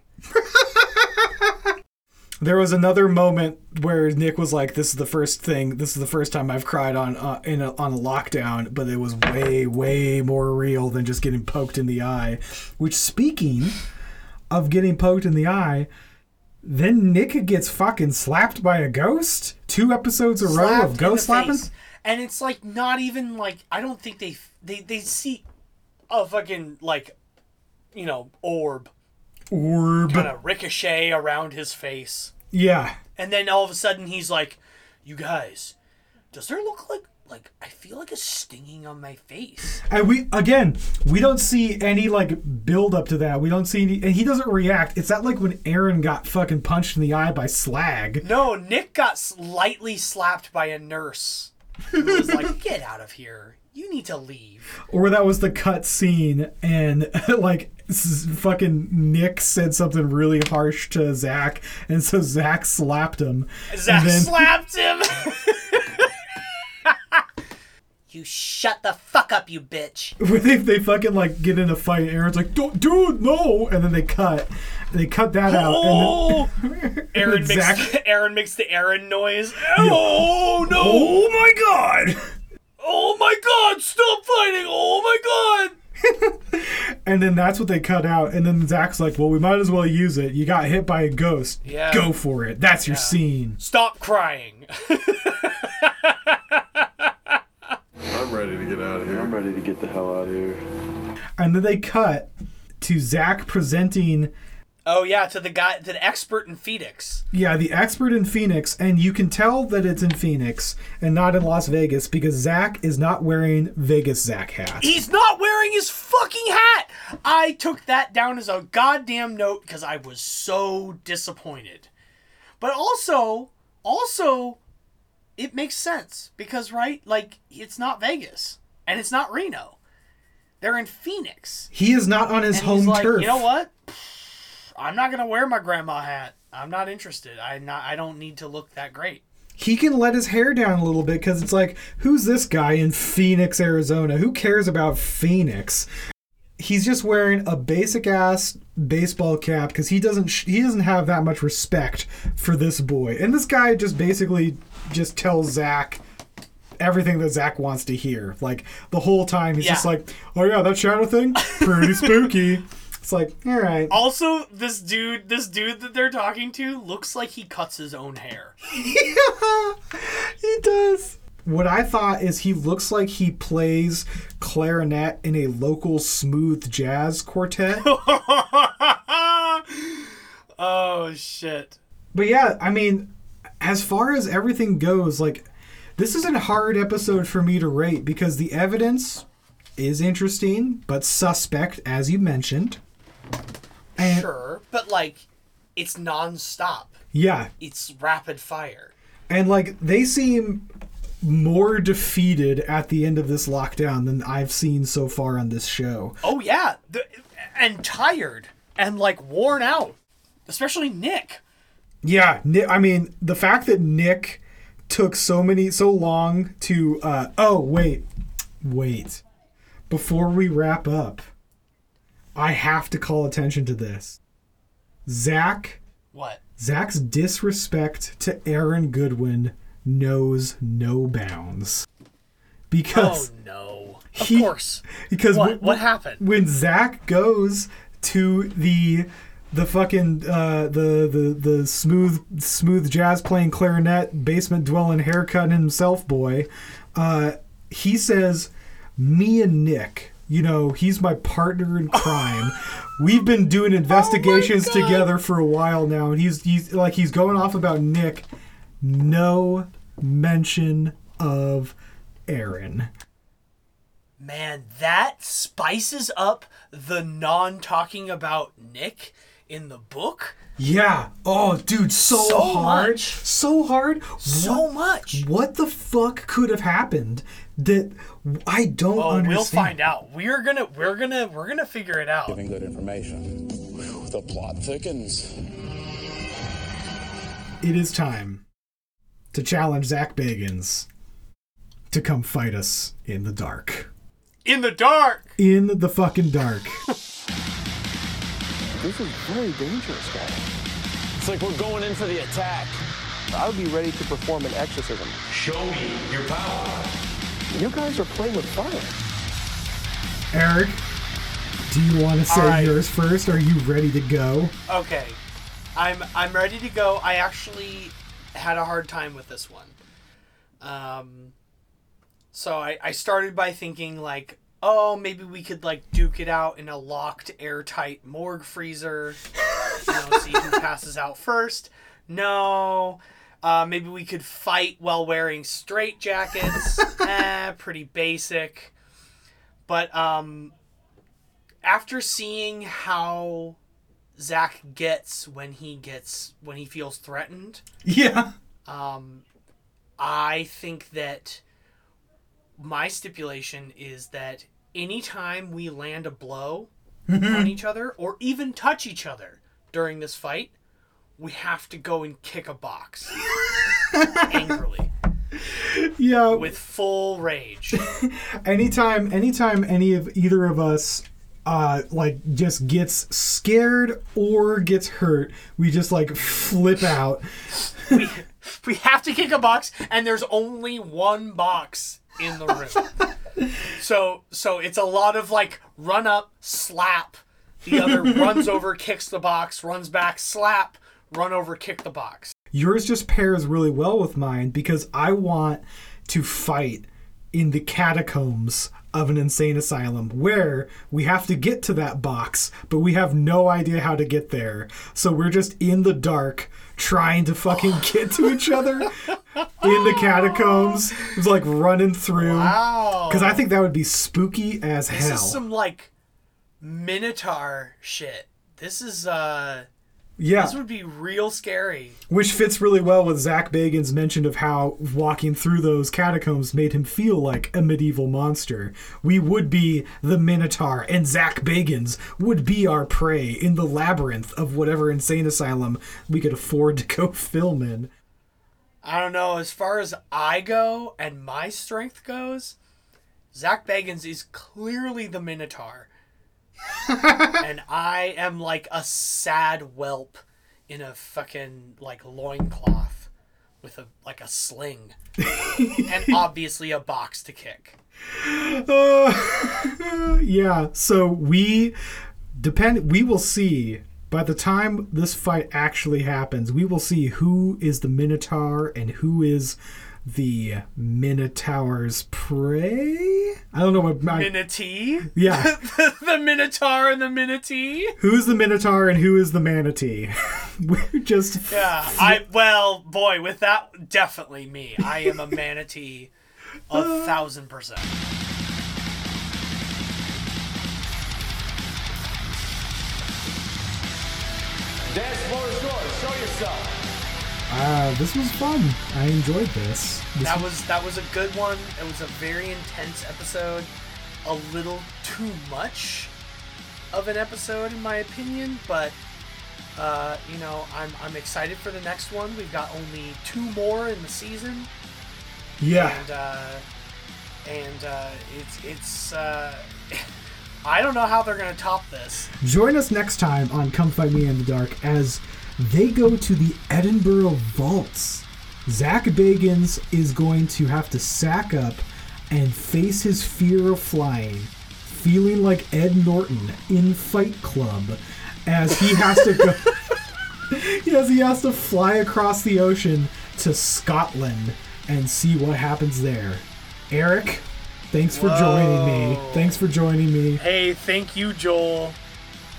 There was another moment where Nick was like, "This is the first thing. This is the first time I've cried on uh, in a, on a lockdown." But it was way, way more real than just getting poked in the eye. Which, speaking of getting poked in the eye, then Nick gets fucking slapped by a ghost. Two episodes in a row of ghost slapping. face. And it's like not even like I don't think they they they see a fucking like you know orb Orb. kind of ricochet around his face. Yeah. And then all of a sudden he's like, "You guys, does there look like like I feel like a stinging on my face?" And we again, we don't see any like build up to that. We don't see any, and he doesn't react. It's not like when Aaron got fucking punched in the eye by Slag. No, Nick got slightly slapped by a nurse. Who was like, "Get out of here! You need to leave." or that was the cut scene and like fucking Nick said something really harsh to Zak and so Zak slapped him. Zak then, slapped him. You shut the fuck up, you bitch. Where they, they fucking like get in a fight. and Aaron's like, "Don't, dude, no!" And then they cut. They cut that out. Oh, And then, oh! Aaron makes Zak- Aaron makes the Aaron noise. Oh no! Oh my god! Oh my god! Stop fighting! Oh my god! And then that's what they cut out. And then Zak's like, "Well, we might as well use it. You got hit by a ghost. Yeah. Go for it. That's your scene." Stop crying. I'm ready to get out of here. I'm ready to get the hell out of here. And then they cut to Zak presenting, oh yeah, to the guy, to the expert in Phoenix. yeah, the expert in Phoenix, and you can tell that it's in Phoenix and not in Las Vegas because Zak is not wearing Vegas Zak hat. He's not wearing his fucking hat. I took that down as a goddamn note because I was so disappointed. But also, also, it makes sense because right, like it's not Vegas and it's not Reno. They're in Phoenix. He is not on his and home like, turf. you know what? I'm not gonna wear my grandma hat. I'm not interested. I not. I don't need to look that great. he can let his hair down a little bit because it's like, who's this guy in Phoenix, Arizona? Who cares about Phoenix? He's just wearing a basic ass baseball cap because he doesn't sh- he doesn't have that much respect for this boy. And this guy just basically just tells Zak everything that Zak wants to hear. Like the whole time he's just like, oh yeah, that shadow thing, pretty spooky. It's like, all right. Also, this dude, this dude that they're talking to, looks like he cuts his own hair. he does. What I thought is he looks like he plays clarinet in a local smooth jazz quartet. oh shit. but yeah, I mean, as far as everything goes, like this is a hard episode for me to rate because the evidence is interesting but suspect, as you mentioned. And sure, but like, it's non-stop. yeah, It's rapid fire. and like they seem more defeated at the end of this lockdown than I've seen so far on this show. Oh yeah, the, and tired and like worn out, especially Nick. Yeah, Nick, I mean, the fact that Nick took so many so long to uh oh, wait. Wait. Before we wrap up, I have to call attention to this. Zak What? Zak's disrespect to Aaron Goodwin knows no bounds. Because Oh no. Of he- course. because What? when- What happened? when Zak goes to the the fucking uh, the the the smooth smooth jazz playing clarinet basement dwelling haircut himself boy, uh, he says, "Me and Nick." You know, he's my partner in crime. We've been doing oh investigations together for a while now, and he's he's like he's going off about Nick. No mention of Aaron. Man, that spices up the non-talking about Nick in the book Yeah. Oh, dude, so, So hard. much. So hard. so What- much. What the fuck could have happened that I don't Oh, understand? we'll find out. We're gonna, we're gonna, we're gonna figure it out. Giving good information. The plot thickens. It is time to challenge Zak Bagans to come fight us in the dark. In the dark. In the fucking dark. This is very dangerous, guy. It's like we're going in for the attack. I would be ready to perform an exorcism. Show me your power. You guys are playing with fire. Eric, do you want to say All right. yours first? Are you ready to go? Okay, I'm I'm ready to go. I actually had a hard time with this one. Um, so I I started by thinking like, oh, maybe we could like duke it out in a locked, airtight morgue freezer. You know, see who passes out first. No. Uh, maybe we could fight while wearing straight jackets. eh, pretty basic. But um, after seeing how Zak gets when he gets when he feels threatened, Yeah. um, I think that my stipulation is that anytime we land a blow on each other or even touch each other during this fight, we have to go and kick a box angrily. Yeah. with full rage. anytime anytime any of either of us uh like just gets scared or gets hurt we just like flip out we, we have to kick a box, and there's only one box in the room. so so it's a lot of like run up, slap. The other runs over, kicks the box, runs back, slap, run over, kick the box. yours just pairs really well with mine because i want to fight in the catacombs of an insane asylum where we have to get to that box but we have no idea how to get there so we're just in the dark trying to fucking get to each other in the catacombs it's like running through Wow. because i think that would be spooky as This hell This is some like Minotaur shit. This is uh Yeah. This would be real scary. Which fits really well with Zak Bagan's mention of how walking through those catacombs made him feel like a medieval monster. We would be the Minotaur, and Zak Bagans would be our prey in the labyrinth of whatever insane asylum we could afford to go film in. I don't know. As far as I go and my strength goes, Zak Bagans is clearly the Minotaur. And I am like a sad whelp in a fucking like loincloth with a like a sling. and obviously a box to kick. Uh, yeah, so we depend we will see by the time this fight actually happens, we will see who is the Minotaur and who is the Minotaur's prey. I don't know what my, Minotee? Yeah. the Minotaur and the Minotee? who's the Minotaur and who is the manatee. We're just Yeah, I well, boy, with that definitely me. I am a manatee a thousand percent. Dance floor is yours. Show yourself. Uh, this was fun. I enjoyed this. this That was that was a good one. It was a very intense episode. A little too much of an episode in my opinion, but uh, you know, I'm I'm excited for the next one. We've got only two more in the season. Yeah. And uh and uh it's it's uh I don't know how they're gonna top this. Join us next time on Come Fight Me in the Dark as they go to the Edinburgh Vaults. Zak Bagans is going to have to sack up and face his fear of flying, feeling like Ed Norton in Fight Club as he has to go. yes, he has to fly across the ocean to Scotland and see what happens there. Eric, thanks for joining me. Thanks for joining me. Hey, thank you, Joel.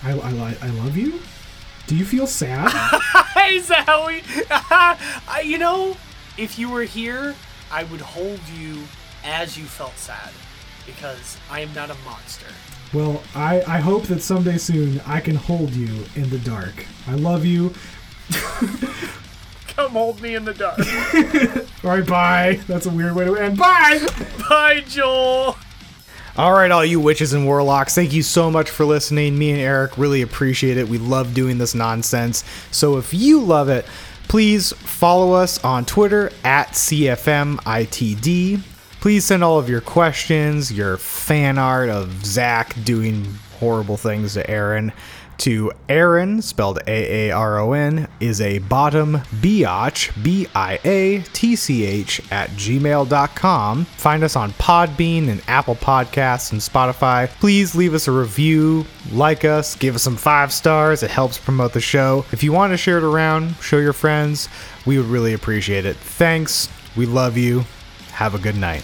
I, I, I love you. Do you feel sad? Is that how we? You know, if you were here, I would hold you as you felt sad, because I am not a monster. well, I, I hope that someday soon I can hold you in the dark. I love you. Come hold me in the dark. All right, bye. That's a weird way to end. Bye. Bye, Joel. All right, all you witches and warlocks, thank you so much for listening. Me and Eric really appreciate it. We love doing this nonsense. So if you love it, please follow us on Twitter at CFMITD. Please send all of your questions, your fan art of Zak doing horrible things to Aaron to Aaron, spelled A A R O N, is a bottom biatch, B I A T C H, at gmail.com. Find us on Podbean and Apple Podcasts and Spotify. Please leave us a review, like us, give us some five stars. It helps promote the show. If you want to share it around, show your friends, we would really appreciate it. Thanks. We love you. Have a good night.